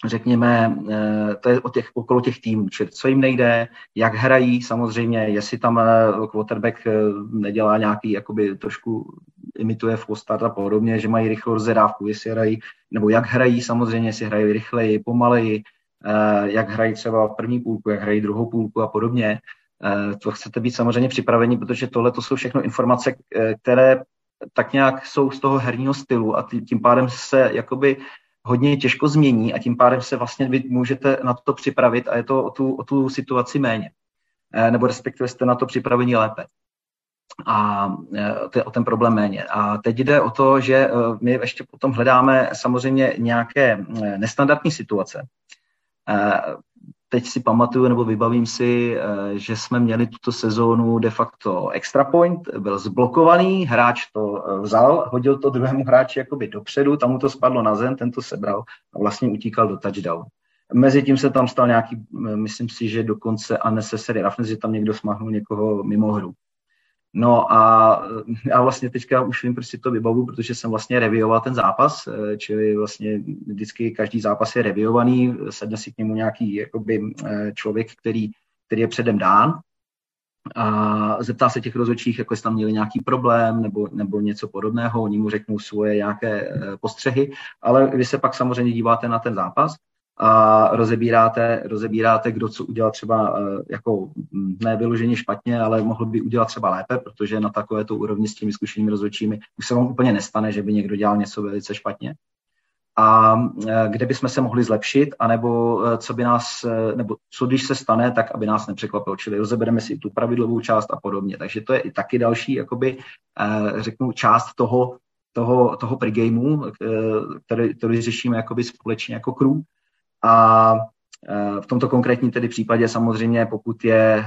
řekněme, eh, to je o těch, okolo těch týmů, čili co jim nejde, jak hrají samozřejmě, jestli tam eh, quarterback nedělá nějaký, jakoby trošku imituje v a podobně, že mají rychlou rozdávku, jestli hrají, nebo jak hrají samozřejmě, jestli hrají rychleji, pomaleji, jak hrají třeba první půlku, jak hrají druhou půlku a podobně. to chcete být samozřejmě připraveni, protože tohle to jsou všechno informace, které tak nějak jsou z toho herního stylu a tím pádem se jakoby hodně těžko změní a tím pádem se vlastně vy můžete na to připravit a je to o tu, o tu situaci méně. Nebo respektive jste na to připraveni lépe a je o ten problém méně. A teď jde o to, že my ještě potom hledáme samozřejmě nějaké nestandardní situace teď si pamatuju nebo vybavím si, eh, že jsme měli tuto sezónu de facto extra point, byl zblokovaný, hráč to eh, vzal, hodil to druhému hráči jakoby dopředu, tam mu to spadlo na zem, ten to sebral a vlastně utíkal do touchdown. Mezitím se tam stal nějaký, eh, myslím si, že dokonce unnecessary roughness, že tam někdo smahnul někoho mimo hru. No a já vlastně teďka už vím, proč si to vybavu, protože jsem vlastně revioval ten zápas, eh, čili vlastně vždycky každý zápas je reviovaný, sedne si k němu nějaký jakoby, eh, člověk, který, který je předem dán. A zeptá se těch rozhodčích, jako jestli tam měli nějaký problém nebo, nebo něco podobného, oni mu řeknou svoje nějaké eh, postřehy, ale vy se pak samozřejmě díváte na ten zápas a rozebíráte, rozebíráte, kdo co udělal třeba eh, jako ne vyloženě špatně, ale mohl by udělat třeba lépe, protože na takovéto úrovni s těmi zkušenými rozhodčími už se vám úplně nestane, že by někdo dělal něco velice špatně. A eh, kde bychom se mohli zlepšit, anebo eh, co by nás, nebo co když se stane, tak aby nás nepřekvapilo. Čili rozebereme si tu pravidlovou část a podobně. Takže to je i taky další, jakoby, řeknu, část toho, toho, toho pregameu, který, který řešíme společně jako crew a e, v tomto konkrétním tedy případě samozřejmě, pokud je e,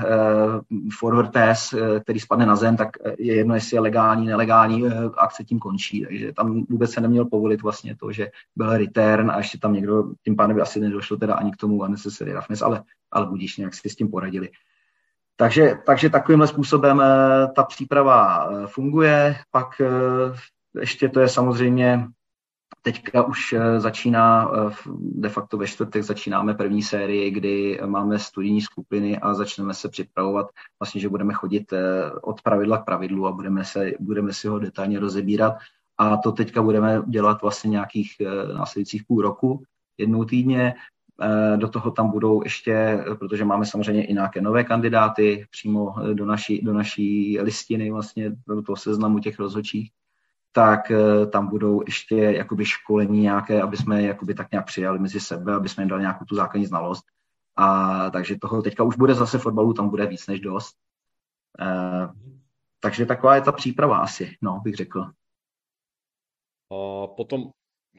forward pass, e, který spadne na zem, tak je jedno, jestli je legální, nelegální, akce tím končí. Takže tam vůbec se neměl povolit vlastně to, že byl return a ještě tam někdo, tím pádem by asi nedošlo teda ani k tomu unnecessary roughness, ale, ale budíš nějak si s tím poradili. Takže, takže takovýmhle způsobem ta příprava funguje. Pak ještě to je samozřejmě Teďka už eh, začíná, eh, de facto ve čtvrtek začínáme první sérii, kdy máme studijní skupiny a začneme se připravovat, vlastně, že budeme chodit eh, od pravidla k pravidlu a budeme, se, budeme si ho detailně rozebírat. A to teďka budeme dělat vlastně nějakých následujících půl roku, jednou týdně. Do toho tam budou ještě, protože máme samozřejmě i nějaké nové kandidáty přímo do naší, do naší listiny, vlastně do toho seznamu těch rozhodčích tak eh, tam budou ještě jakoby školení nějaké, aby jsme jakoby tak nějak přijali mezi sebe, aby jsme jim dali nějakou tu základní znalost. A takže toho teďka už bude zase fotbalu, tam bude víc než dost. E, takže taková je ta příprava asi, no, bych řekl. A potom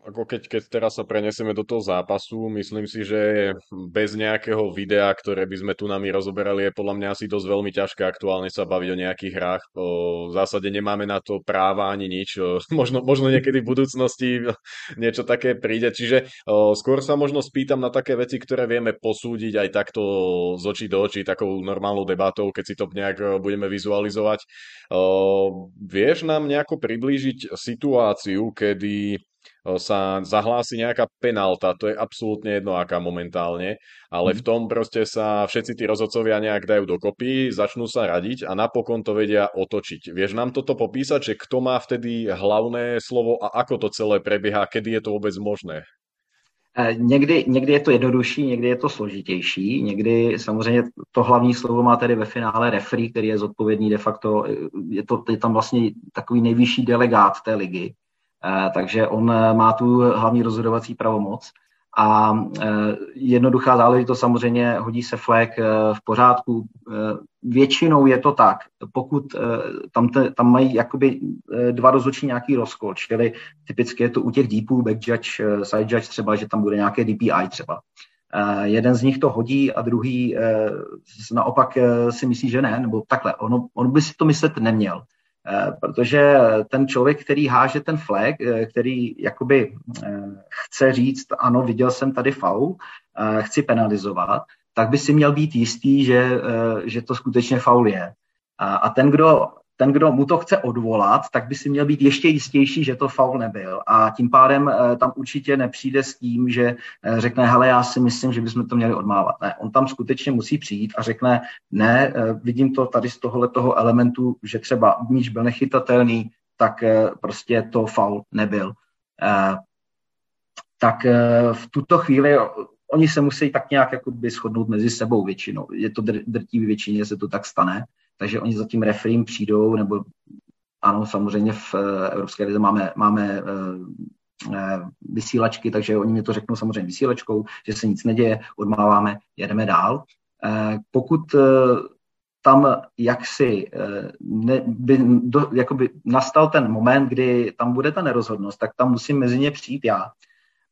ako keď, keď teraz sa prenesieme do toho zápasu, myslím si, že bez nejakého videa, ktoré by sme tu nami rozoberali, je podľa mňa asi dosť veľmi ťažké aktuálne sa baviť o nejakých hrách. V zásade nemáme na to práva ani nič. (laughs) Možno, možno niekedy v budúcnosti niečo také príde. Čiže skôr sa možno spýtam na také veci, ktoré vieme posúdiť aj takto z očí do očí, takou normálnou debatou, keď si to nejak budeme vizualizovať. Vieš nám nejako priblížiť situáciu, kedy sa zahlási nejaká penálta, to je absolútne jedno aká momentálne, ale v mhm. tom proste sa všetci tí rozhodcovia nejak dajú dokopy, začnú sa radiť a napokon to vedia otočiť. Vieš nám toto popísať, že kto má vtedy hlavné slovo a ako to celé prebieha, kedy je to vôbec možné? E, někdy, někdy je to jednodušší, někdy je to složitější, někdy samozřejmě to hlavní slovo má tedy ve finále referee, který je zodpovědný de facto, je, to, je tam vlastně takový nejvyšší delegát té ligy, takže on eh, má tu hlavní rozhodovací pravomoc. A eh, jednoduchá záležitost samozřejmě hodí se flag v pořádku. Většinou je to tak, pokud tam, te, tam mají jakoby dva rozhodčí nějaký rozkol, čili typicky je to u těch deepů, back judge, side judge třeba, že tam bude nějaké DPI třeba. Jeden z nich to hodí a druhý naopak si myslí, že ne, nebo takhle. On, on by si to myslet neměl. Eh, protože ten člověk, který háže ten flag, eh, který jakoby eh, chce říct, ano, viděl jsem tady faul, chci penalizovat, tak by si měl být jistý, že, že to skutečně faul je. A ten, kdo ten, kdo mu to chce odvolat, tak by si měl být ještě jistější, že to faul nebyl. A tím pádem eh, tam určitě nepřijde s tím, že eh, řekne, hele, já si myslím, že bychom to měli odmávat. Ne, on tam skutečně musí přijít a řekne, ne, eh, vidím to tady z tohohle toho elementu, že třeba míč byl nechytatelný, tak prostě to faul nebyl. Tak v tuto chvíli oni se musí tak nějak shodnout mezi sebou většinou. Je to dr- drtivý většině, se to tak stane, takže oni za tím referím přijdou, nebo ano, samozřejmě v uh, Evropské lize máme, máme uh, vysílačky, takže oni mi to řeknou samozřejmě vysílačkou, že se nic neděje, odmáváme, jedeme dál. Pokud tam jaksi ne, by, do, jakoby nastal ten moment, kdy tam bude ta nerozhodnost, tak tam musím mezi ně přijít já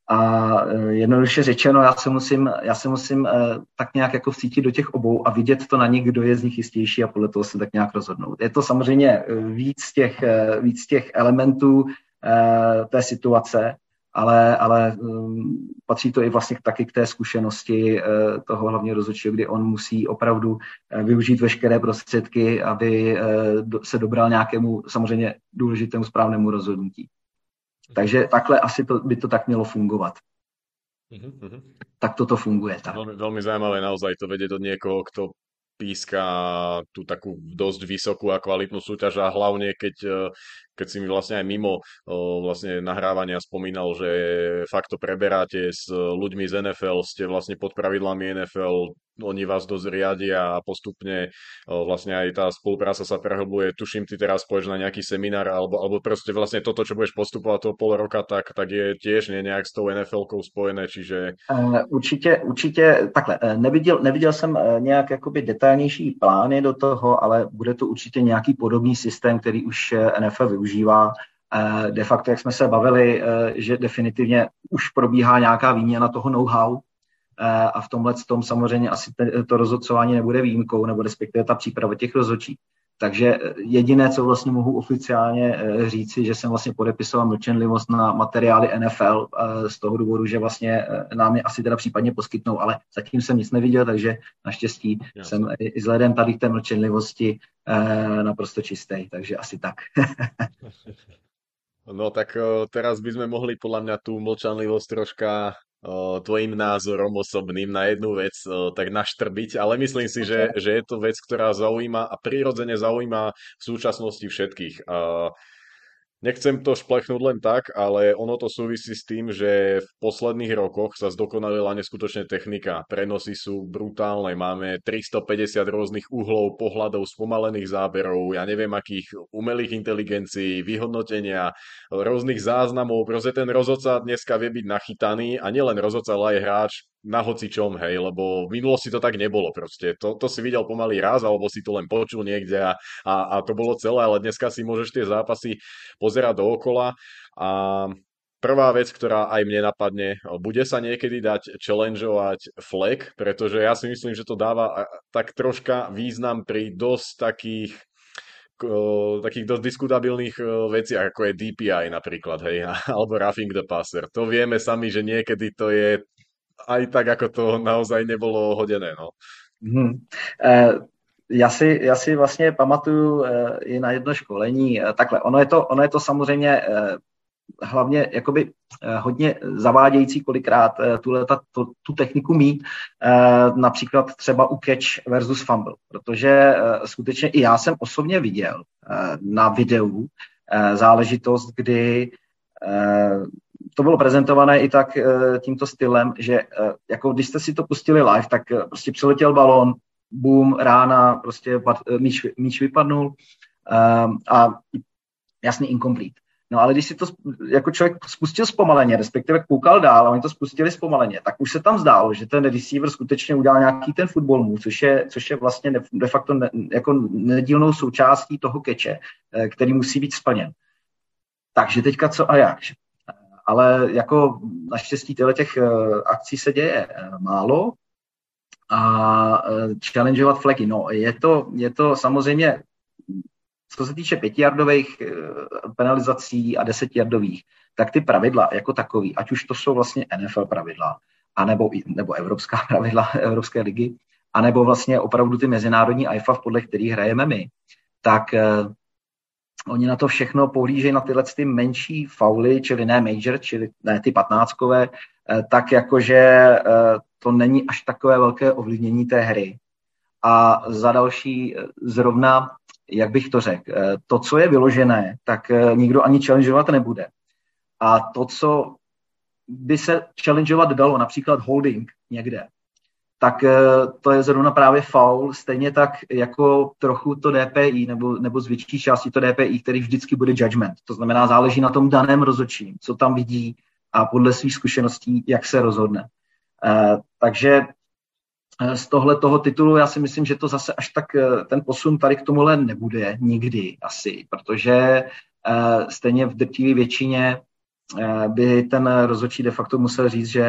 a eh, jednoduše řečeno, já se musím, já se musím eh, tak nějak jako vcítit do těch obou a vidět to na nich, kdo je z nich jistější a podle toho se tak nějak rozhodnout. Je to samozřejmě eh, víc těch, víc těch elementů té situace, ale, ale um, patří to i vlastně taky k té zkušenosti toho hlavně rozhodčího, kdy on musí opravdu využít veškeré prostředky, aby se dobral nějakému samozřejmě důležitému správnému rozhodnutí. Takže takhle asi to, by to tak mělo fungovat. Uh-huh. Tak toto funguje. Tak. Veľmi, veľmi zaujímavé naozaj to vedieť od niekoho, kto píska tú takú dosť vysokú a kvalitnú súťaž a hlavne keď, keď si mi vlastne aj mimo vlastne nahrávania spomínal, že fakt to preberáte s ľuďmi z NFL, ste vlastne pod pravidlami NFL, oni vás dosť riadia a postupne vlastne aj tá spolupráca sa prehlbuje. Tuším, ty teraz pôjdeš na nejaký seminár alebo, alebo proste vlastne toto, čo budeš postupovať toho pol roka, tak, tak je tiež nie nejak s tou NFL-kou spojené, čiže... Určitě, určitě takhle. E, neviděl, neviděl jsem e, nějak jakoby detailnější plány do toho, ale bude to určitě nějaký podobný systém, který už e, NFL využívá. De facto, jak jsme se bavili, že definitivně už probíhá nějaká výměna toho know-how, a v tomhle tom samozřejmě asi to rozhodcování nebude výjimkou, nebo respektive ta příprava těch rozhodčí. Takže eh, jediné, co vlastně mohu oficiálně eh, říci, že jsem vlastně podepisoval mlčenlivost na materiály NFL z toho důvodu, že vlastně nám je asi teda případně poskytnou, ale zatím jsem nic neviděl, takže naštěstí Jasne. jsem i vzhledem tady k té mlčenlivosti naprosto čistý, takže asi tak. (laughs) No tak teraz by sme mohli podľa mňa tú mlčanlivosť troška tvojim názorom osobným na jednu vec tak naštrbiť, ale myslím si, že, že je to vec, ktorá zaujíma a prirodzene zaujíma v súčasnosti všetkých. Nechcem to šplechnúť len tak, ale ono to súvisí s tým, že v posledných rokoch sa zdokonalila neskutočne technika. Prenosy sú brutálne, máme 350 rôznych uhlov, pohľadov, spomalených záberov, ja neviem akých umelých inteligencií, vyhodnotenia, rôznych záznamov. Proste ten rozhodca dneska vie byť nachytaný a nielen rozhodca, ale aj hráč na čom, hej, lebo v minulosti to tak nebolo proste. To, to si videl pomaly raz, alebo si to len počul niekde a, a, a to bolo celé, ale dneska si môžeš tie zápasy pozerať dookola a prvá vec, ktorá aj mne napadne, bude sa niekedy dať challengeovať flag, pretože ja si myslím, že to dáva tak troška význam pri dosť takých takých dosť diskutabilných veciach, ako je DPI napríklad, hej, (laughs) alebo roughing the passer. To vieme sami, že niekedy to je aj tak, ako to naozaj nebylo hodené. No. Hmm. Eh, já si, já si vlastně pamatuju eh, i na jedno školení, eh, takhle, ono je to, ono je to samozřejmě eh, hlavně jakoby eh, hodně zavádějící kolikrát eh, tuhle, ta, to, tu techniku mít, eh, například třeba u catch versus fumble, protože skutečně i já jsem osobně viděl na videu záležitost, kdy to bylo prezentované i tak eh, tímto stylem, že eh, jako když jste si to pustili live, tak eh, prostě přiletěl balón, boom, rána, prostě míč, míč vypadnul a jasný incomplete. No ale když si to jako člověk spustil zpomaleně, respektive koukal dál a oni to spustili zpomaleně, tak už se tam zdálo, že ten receiver skutečně udělal nějaký ten football move, což je, což je vlastně de facto ne, jako nedílnou součástí toho keče, který musí být splněn. Takže teďka co a jak? Ale jako naštěstí těle těch eh, akcí se děje eh, málo. A eh, challengeovat flagy, no je to, je to samozřejmě, co se týče pětijardových penalizací a desetijardových, tak ty pravidla jako takový, ať už to jsou vlastně NFL pravidla, anebo, nebo evropská (laughs) pravidla Evropské ligy, anebo vlastně opravdu ty mezinárodní IFAF, podle kterých hrajeme my, tak Oni na to všechno pohlížejí na tyhle ty menší fauly, čili ne major, čili ne ty patnáctkové, eh, tak jakože eh, to není až takové velké ovlivnění té hry. A za další eh, zrovna, jak bych to řekl, to, co je vyložené, tak nikdo ani challengeovat nebude. A to, co by se challengeovat dalo, například holding někde, tak eh, to je zrovna právě foul, stejně tak jako trochu to DPI, nebo, nebo z větší části to DPI, který vždycky bude judgment. To znamená, záleží na tom daném rozhodčím, co tam vidí a podle svých zkušeností, jak se rozhodne. Uh, takže eh, z tohle toho titulu já si myslím, že to zase až tak ten posun tady k tomuhle nebude nikdy asi, protože stejně v drtivé většině by ten rozhodčí de facto musel říct, že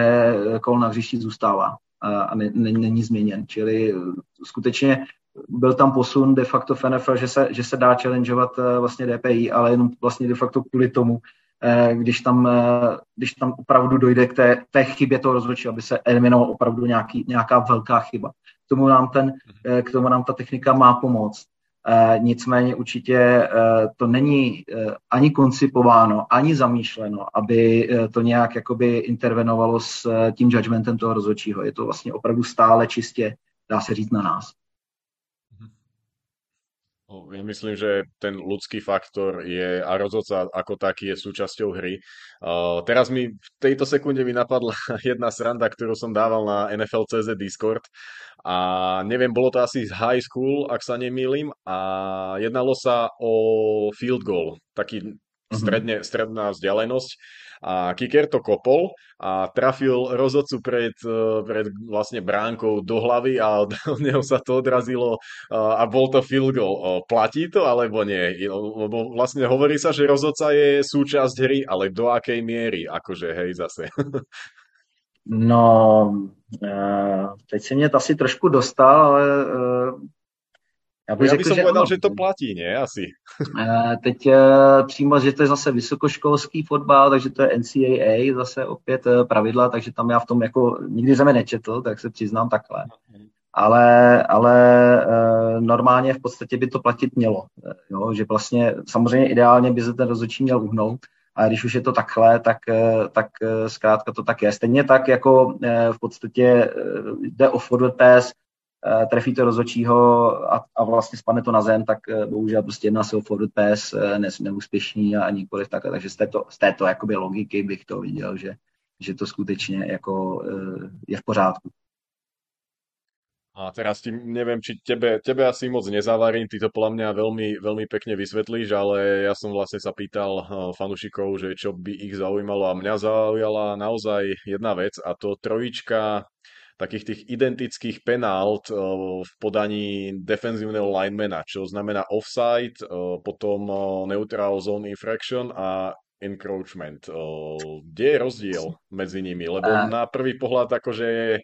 kol na hřišti zůstává a ne, ne, není změněn. Čili eh, skutečně byl tam posun de facto v NFL, že se, že se dá challengeovat eh, vlastně DPI, ale jenom vlastně de facto kvůli tomu, eh, když tam, když tam opravdu dojde k té, té chybě toho rozhodčí, aby se eliminoval opravdu nějaký, nějaká velká chyba. K tomu nám, ten, k tomu nám ta technika má pomoct. Eh, nicméně určitě eh, to není eh, ani koncipováno, ani zamýšleno, aby to nějak jakoby intervenovalo s tím judgmentem toho rozhodčího. Je to vlastně opravdu stále čistě, dá se říct, na nás. Ja myslím, že ten ľudský faktor je a rozhodca ako taký je súčasťou hry. Uh, teraz mi v tejto sekunde mi napadla (laughs) jedna sranda, ktorú som dával na NFL.cz Discord a neviem, bolo to asi z high school, ak sa nemýlim a jednalo sa o field goal, taký. Stredne, stredná vzdialenosť a kicker to kopol a trafil rozhodcu pred, e, pred vlastne bránkou do hlavy a od (laughs) neho sa to odrazilo e, a bol to field goal. Platí to alebo nie? Lebo vlastne hovorí sa, že rozhodca je súčasť hry, ale do akej miery? Akože hej zase. No, e, teď si mě asi trošku dostal, ale já bych, Já bych řekl, že povedal, že to platí, ne? Asi. Teď eh, přímo, že to je zase vysokoškolský fotbal, takže to je NCAA, zase opět eh, pravidla, takže tam já v tom jako nikdy jsem je nečetl, tak se přiznám takhle. Ale, ale normálně v podstatě by to platit mělo. Jo? Že vlastně samozřejmě ideálně by se ten rozhodčí měl uhnout, a když už je to takhle, tak, tak zkrátka to tak je. Stejně tak, jako v podstatě jde o forward pass, Eh, trefí to rozhodčího a, a vlastně spadne to na zem, tak eh, bohužel prostě jedná se o forward pass, eh, ne, neúspěšný a nikoliv takhle. Takže z této, z této jakoby logiky bych to viděl, že, že to skutečně jako je v pořádku. A teraz ti neviem, či tebe, tebe asi moc nezavarím, ty to podľa mňa veľmi, veľmi pekne vysvetlíš, ale ja som vlastne sa pýtal fanúšikov, že čo by ich zaujímalo a mňa zaujala naozaj jedna vec a to trojička takých tých identických penált eh, v podaní defenzívneho linemana, čo znamená offside, eh, potom eh, neutral zone infraction a encroachment. Kde je rozdiel medzi nimi? Lebo na prvý pohľad akože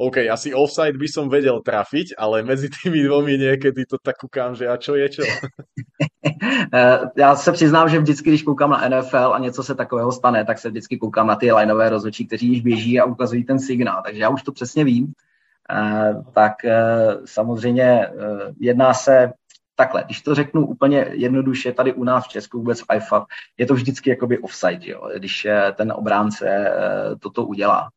OK, asi offside by som vedel trafiť, ale medzi tými dvomi niekedy to tak kúkam, že a čo je čo? (laughs) (laughs) Eh, já se přiznám, že vždycky, když koukám na NFL a něco se takového stane, tak se vždycky koukám na ty lineové rozhodčí, kteří již běží a ukazují ten signál. Takže já už to přesně vím. Eh, tak eh, samozřejmě jedná se takhle, když to řeknu úplně jednoduše, tady u nás v Česku vůbec v IFAB, je to vždycky jakoby offside, jo, když ten obránce toto udělá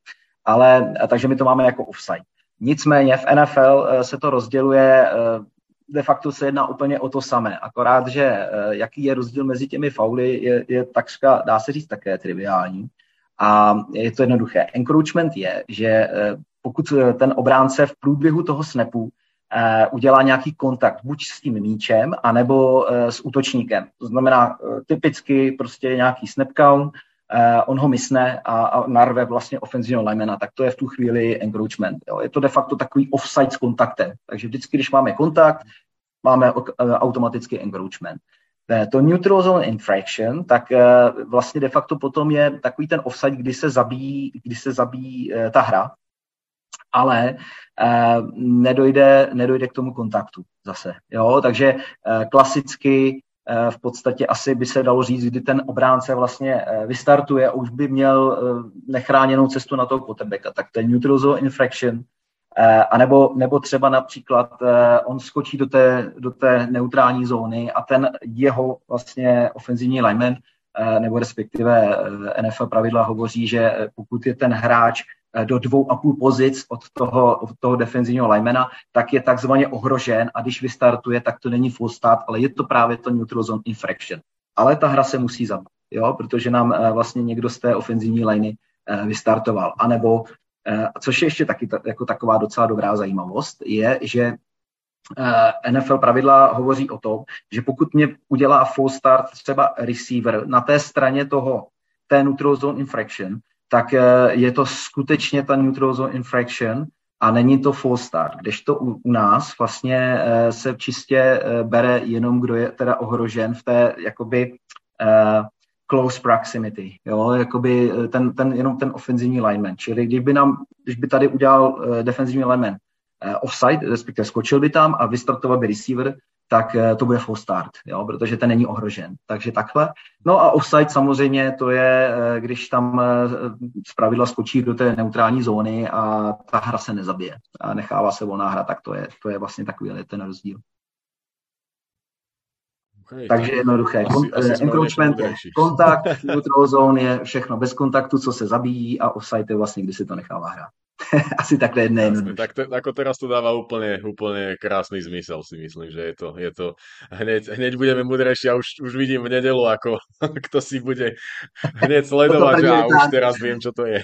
ale takže my to máme jako offside. Nicméně v NFL se to rozděluje, de facto se jedná úplně o to samé, akorát, že eh, jaký je rozdíl mezi těmi fauly, je, je takřka, dá se říct, také triviální. A je to jednoduché. Encroachment je, že pokud ten obránce v průběhu toho snapu udělá nějaký kontakt buď s tím míčem, anebo s útočníkem. To znamená typicky prostě nějaký snap count, on ho mysne a, a narve vlastně ofenzivního limena, tak to je v tu chvíli encroachment. Jo. Je to de facto takový offside s kontaktem. Takže vždycky, když máme kontakt, máme uh, automaticky encroachment. Eh, to neutral zone infraction, tak vlastně de facto potom je takový ten offside, kdy se zabíjí, kdy se zabíjí ta hra, ale nedojde, nedojde k tomu kontaktu zase. Jo? Takže klasicky Eh, v podstatě asi by se dalo říct, kdy ten obránce vlastně eh, vystartuje a už by měl eh, nechráněnou cestu na toho quarterbacka. Tak to je neutral zone infraction, a nebo, nebo třeba například on skočí do té, do té neutrální zóny a ten jeho vlastně ofenzivní lineman, nebo respektive NFL pravidla hovoří, že pokud je ten hráč Eh, do dvou a půl pozic od toho, od toho defenzivního limena, tak je takzvaně ohrožen a když vystartuje, tak to není full start, ale je to právě to neutral zone infraction. Ale ta hra se musí zabít, jo, protože nám eh, vlastně někdo z té ofenzivní liney vystartoval. A nebo, což je ještě taky jako taková docela dobrá zajímavost, je, že NFL pravidla hovoří o tom, že pokud mě udělá full start třeba receiver na té straně toho, té neutral zone infraction, tak je to skutečně ta neutral zone infraction a není to full start, kdežto u, u nás vlastně uh, se čistě uh, bere jenom, kdo je teda ohrožen v té jakoby close proximity, jo, jakoby ten, ten, jenom ten ofenzivní lineman, čili kdyby nám, když by tady udělal defenzivní lineman offside, respektive skočil by tam a vystartoval by receiver, tak eh, to bude full start, jo, protože ten není ohrožen. Takže takhle. No a offside samozřejmě to je, eh, když tam eh, z pravidla skočí do té neutrální zóny a ta hra se nezabije a nechává se volná hra, tak to je, to je vlastně takový ten rozdíl. Okay, Takže jednoduché. Asi, Kon- asi encroachment je kontakt, neutral zone je všechno bez kontaktu, co se zabíjí a offside je vlastně, kdy se to nechává hrát. (laughs) Asi takhle jedné tak to, ako teraz to dáva úplne, úplne krásny zmysel, si myslím, že je to, je to hneď, hneď budeme mudrejší a už, už vidím v nedelu, ako (laughs) kto si bude hneď sledovať, a už teraz viem, čo to je.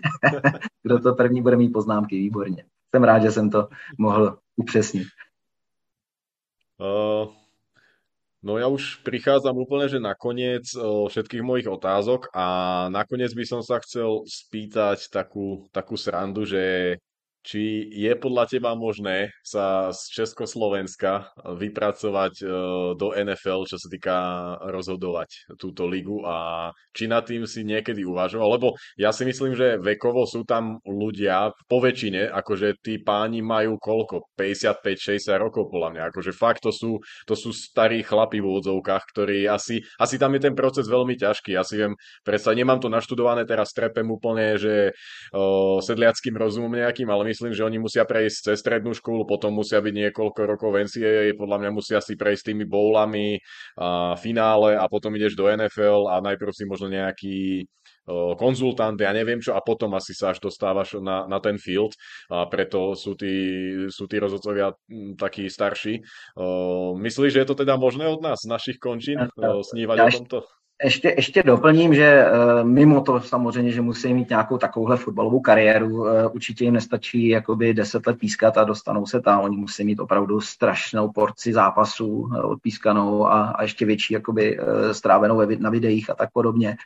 (laughs) Kdo to první bude mít poznámky, výborně. Jsem rád, že jsem to mohl upřesnit. Uh, No ja už prichádzam úplne, že na koniec všetkých mojich otázok a nakoniec by som sa chcel spýtať takú, takú srandu, že či je podľa teba možné sa z Československa vypracovať e, do NFL, čo sa týka rozhodovať túto ligu a či nad tým si niekedy uvažoval? Lebo ja si myslím, že vekovo sú tam ľudia po väčšine, akože tí páni majú koľko? 55-60 rokov podľa mňa. Akože fakt to sú, to sú starí chlapi v úvodzovkách, ktorí asi, asi tam je ten proces veľmi ťažký. Ja si viem predstaviť, nemám to naštudované, teraz trepem úplne, že o, sedliackým rozumom nejakým, ale myslím, že oni musia prejsť cez strednú školu, potom musia byť niekoľko rokov v NCAA, podľa mňa musia si prejsť tými bowlami, a finále a potom ideš do NFL a najprv si možno nejaký konzultant, ja neviem čo, a potom asi sa až dostávaš na, na ten field a preto sú tí, sú tí rozhodcovia takí starší. Myslíš, že je to teda možné od nás, z našich končín, snívať ja o tomto? Ještě, ještě doplním, že uh, mimo to samozřejmě, že musí mít nějakou takovouhle fotbalovou kariéru, uh, určitě jim nestačí jakoby deset let pískat a dostanou se tam. Oni musí mít opravdu strašnou porci zápasů uh, odpískanou a, a ještě větší jakoby strávenou na videích a tak podobně.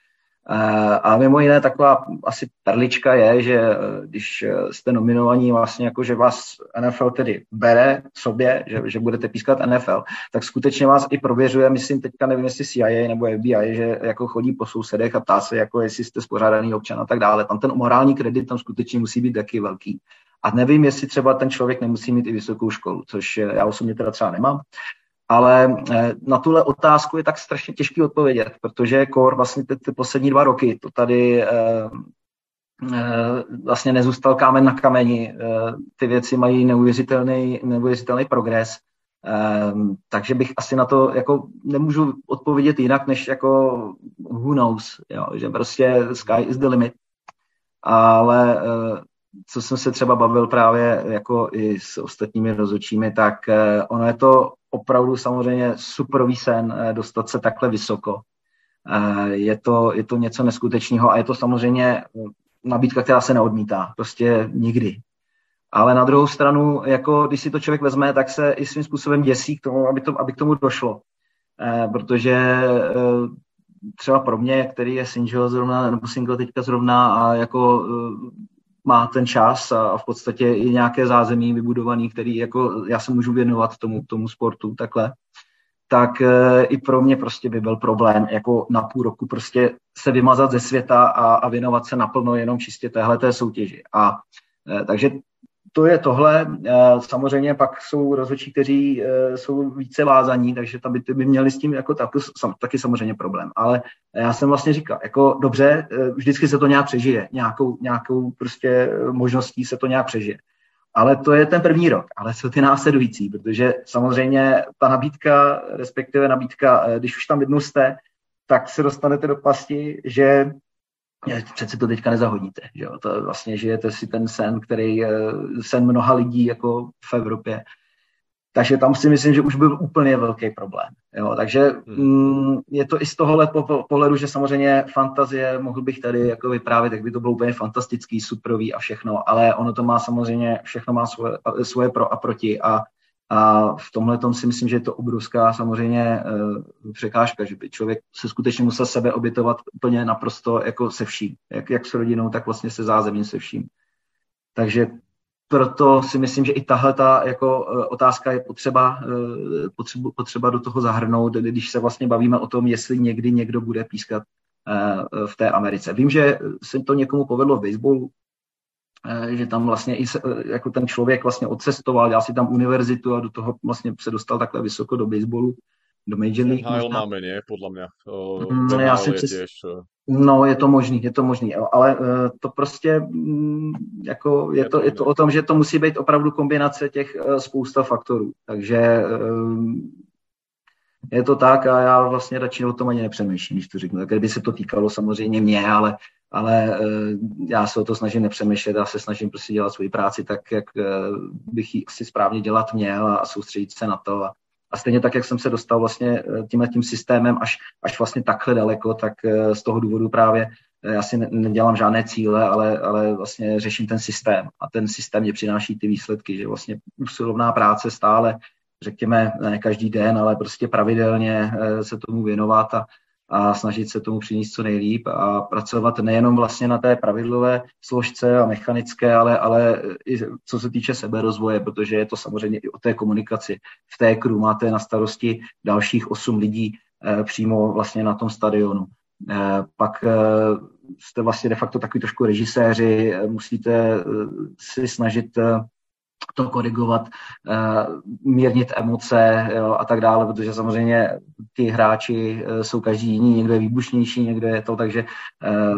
A mimo jiné taková asi perlička je, že eh, když eh, jste nominovaní vlastně jako, že vás NFL tedy bere sobě, že, že budete pískat NFL, tak skutečně vás i prověřuje, myslím teďka nevím, jestli CIA nebo FBI, že jako chodí po sousedech a ptá se, jako jestli jste spořádaný občan a tak dále. Tam ten morální kredit tam skutečně musí být taky velký. A nevím, jestli třeba ten člověk nemusí mít i vysokou školu, což já osobně teda třeba nemám, ale eh, na tuhle otázku je tak strašně těžký odpovědět, protože Kor vlastně ty, ty poslední dva roky to tady eh, eh, vlastně nezůstal kámen na kameni. Ty věci mají neuvěřitelný, neuvěřitelný progres. takže bych asi na to jako nemůžu odpovědět jinak, než jako who knows, jo, že prostě sky is the limit. Ale co jsem se třeba bavil právě jako i s ostatními rozočími, tak ono je to opravdu samozřejmě superový sen eh, dostat se takhle vysoko. Eh, je to, je to něco neskutečného a je to samozřejmě eh, nabídka, která se neodmítá. Prostě nikdy. Ale na druhou stranu, jako když si to člověk vezme, tak se i svým způsobem děsí k tomu, aby, to, aby k tomu došlo. protože třeba pro mě, který je single zrovna, nebo single teďka zrovna a jako má ten čas a v podstatě i nějaké zázemí vybudovaný, který jako já se můžu věnovat tomu, tomu sportu takhle, tak e, i pro mě prostě by byl problém jako na půl roku prostě se vymazat ze světa a, a věnovat se naplno jenom čistě téhle té soutěži. A e, takže to je tohle. Eh, samozřejmě pak jsou rozhodčí, kteří eh, jsou více vázaní, takže tam by, by měli s tím jako taky, taky samozřejmě problém. Ale já jsem vlastně říkal, jako dobře, eh, vždycky se to nějak přežije, nějakou, nějakou prostě možností se to nějak přežije. Ale to je ten první rok, ale co ty následující, protože samozřejmě ta nabídka, respektive nabídka, když už tam jednou jste, tak se dostanete do pasti, že přece to teďka nezahodíte. Že jo? To vlastně žijete si ten sen, který sen mnoha lidí jako v Evropě. takže tam si myslím, že už byl úplně velký problém. Jo, takže hmm. mm, je to i z tohohle pohledu, že samozřejmě fantazie, mohl bych tady jako vyprávět, jak by to bylo úplně fantastický, superový a všechno, ale ono to má samozřejmě, všechno má svoje, svoje pro a proti a a v tomhle tom si myslím, že je to obrovská samozřejmě uh, překážka, že by člověk se skutečně musel sebe obětovat úplně naprosto jako se vším, jak, jak s rodinou, tak vlastně se zázemím se vším. Takže proto si myslím, že i tahle ta jako uh, otázka je potřeba, uh, potřeba, potřeba do toho zahrnout, když se vlastně bavíme o tom, jestli někdy někdo bude pískat v té Americe. Vím, že se to někomu povedlo v baseballu, Eh, že tam vlastně i jako ten člověk vlastně odcestoval, dělal si tam univerzitu a do toho vlastně se dostal takhle vysoko do baseballu, do Major League. NHL máme, ne? Podle mě. Uh, já si přes... těž, No, je to možný, je to možný, ale to prostě jako je, je, to, je to o tom, že to musí být opravdu kombinace těch spousta faktorů. Takže je to tak a já vlastně radši o tom ani nepřemýšlím, když to řeknu. Tak kdyby se to týkalo samozřejmě mě, ale ale eh, já se o to snažím nepřemýšlet, já se snažím prostě dělat svoji práci tak, jak eh, bych ji asi správně dělat měl a soustředit se na to. A, a stejně tak, jak jsem se dostal vlastně eh, tímhle tím systémem až, až vlastně takhle daleko, tak z toho důvodu právě já si nedělám žádné cíle, ale, ale vlastně řeším ten systém a ten systém mě přináší ty výsledky, že vlastně usilovná práce stále, řekněme, ne každý den, ale prostě pravidelně se tomu věnovat a, a snažit se tomu přinést co nejlíp a pracovat nejenom vlastně na té pravidlové složce a mechanické, ale, ale i co se týče seberozvoje, protože je to samozřejmě i o té komunikaci. V té kru máte na starosti dalších osm lidí eh, přímo vlastně na tom stadionu. Eh, pak eh, jste vlastně de facto takový trošku režiséři, eh, musíte eh, si snažit eh, to korigovat, eh, mírnit emoce jo, a tak dále, protože samozřejmě ty hráči eh, jsou každý jiný, někdo je výbušnější, někdo je to, takže eh,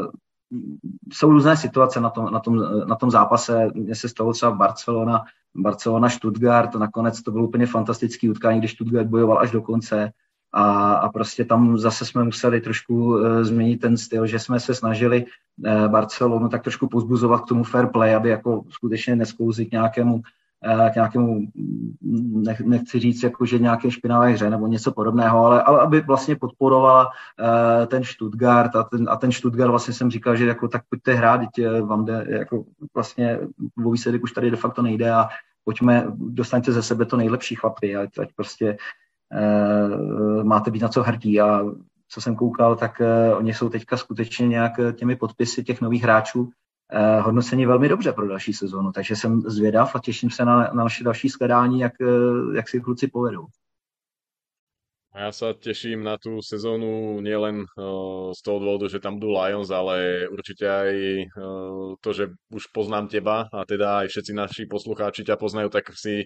jsou různé situace na tom, na tom, na tom zápase. Mně se stalo třeba Barcelona, Barcelona Stuttgart, nakonec to bylo úplně fantastický utkání, když Stuttgart bojoval až do konce a, a prostě tam zase jsme museli trošku uh, změnit ten styl, že jsme se snažili uh, Barcelonu tak trošku pozbuzovat k tomu fair play, aby jako skutečně nesklouzit k nějakému k nějakému, nech, nechci říct, jako, že nějaké špinavé hře nebo něco podobného, ale, ale aby vlastně podporovala uh, ten Stuttgart a ten, a ten Stuttgart vlastně jsem říkal, že jako tak pojďte hrát, teď eh, vám jde, jako vlastně o výsledek už tady de facto nejde a pojďme, dostaňte ze sebe to nejlepší chlapy, ať, ať prostě uh, máte být na co hrdí. A co jsem koukal, tak uh, oni jsou teďka skutečně nějak těmi podpisy těch nových hráčů Eh, hodnocení velmi dobře pro další sezónu, takže jsem zvědav a těším se na, na naše další skladání, jak, eh, jak si kluci povedou. Ja sa teším na tú sezónu nielen uh, z toho dôvodu, že tam budú Lions, ale určite aj uh, to, že už poznám teba a teda aj všetci naši poslucháči ťa poznajú, tak si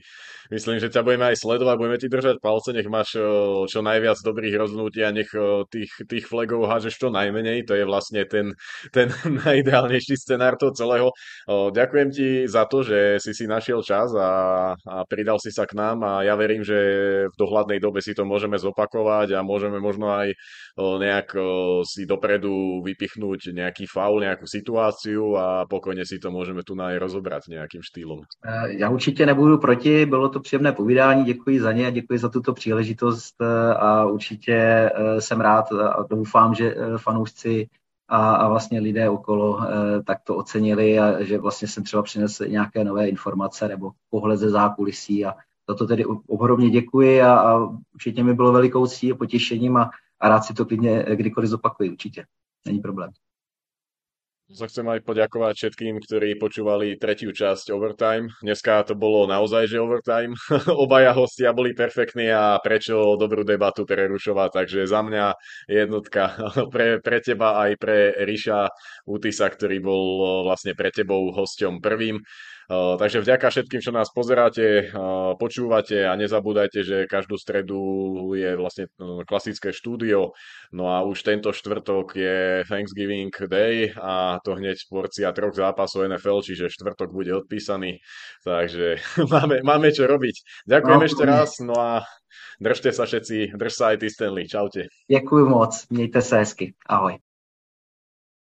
myslím, že ťa budeme aj sledovať, budeme ti držať palce, nech máš uh, čo najviac dobrých rozhodnutí a nech tých, tých flagov hážeš čo najmenej, to je vlastne ten, ten (laughs) najideálnejší scenár toho celého. Ďakujem ti za to, že si si našiel čas a, a pridal si sa k nám a ja verím, že v dohľadnej dobe si to môžeme zopakovať opakovať a môžeme možno aj nejak si dopredu vypichnúť nejaký faul, nejakú situáciu a pokojne si to môžeme tu aj rozobrať nejakým štýlom. E, já určitě nebudu proti, bylo to příjemné povídání, děkuji za ně a děkuji za tuto příležitost e, a určitě e, jsem rád a doufám, že fanoušci a, a vlastně lidé okolo tak to ocenili a že vlastně jsem třeba přinesl nějaké nové informace nebo pohled ze zákulisí a za to tedy ohromně děkuji a, a určitě mi bylo velikou ctí a potěšením a, a rád si to klidně kdykoliv zopakuji, určitě. Není problém. Sa chcem aj poďakovať všetkým, ktorí počúvali tretiu časť Overtime. Dneska to bolo naozaj, že Overtime. (laughs) Obaja hostia boli perfektní a prečo dobrú debatu prerušovať. Takže za mňa jednotka (laughs) pre, pre teba aj pre Ríša Utisa, ktorý bol vlastne pre tebou hosťom prvým. Takže vďaka všetkým, čo nás pozeráte, počúvate a nezabúdajte, že každú stredu je vlastne no, klasické štúdio. No a už tento štvrtok je Thanksgiving Day a to hneď porcia troch zápasov NFL, čiže štvrtok bude odpísaný. Takže (laughs) máme, máme čo robiť. Ďakujem no, ešte raz, no a držte sa všetci, drž sa aj ty Stanley. Čaute. Ďakujem moc, mějte se hezky. Ahoj.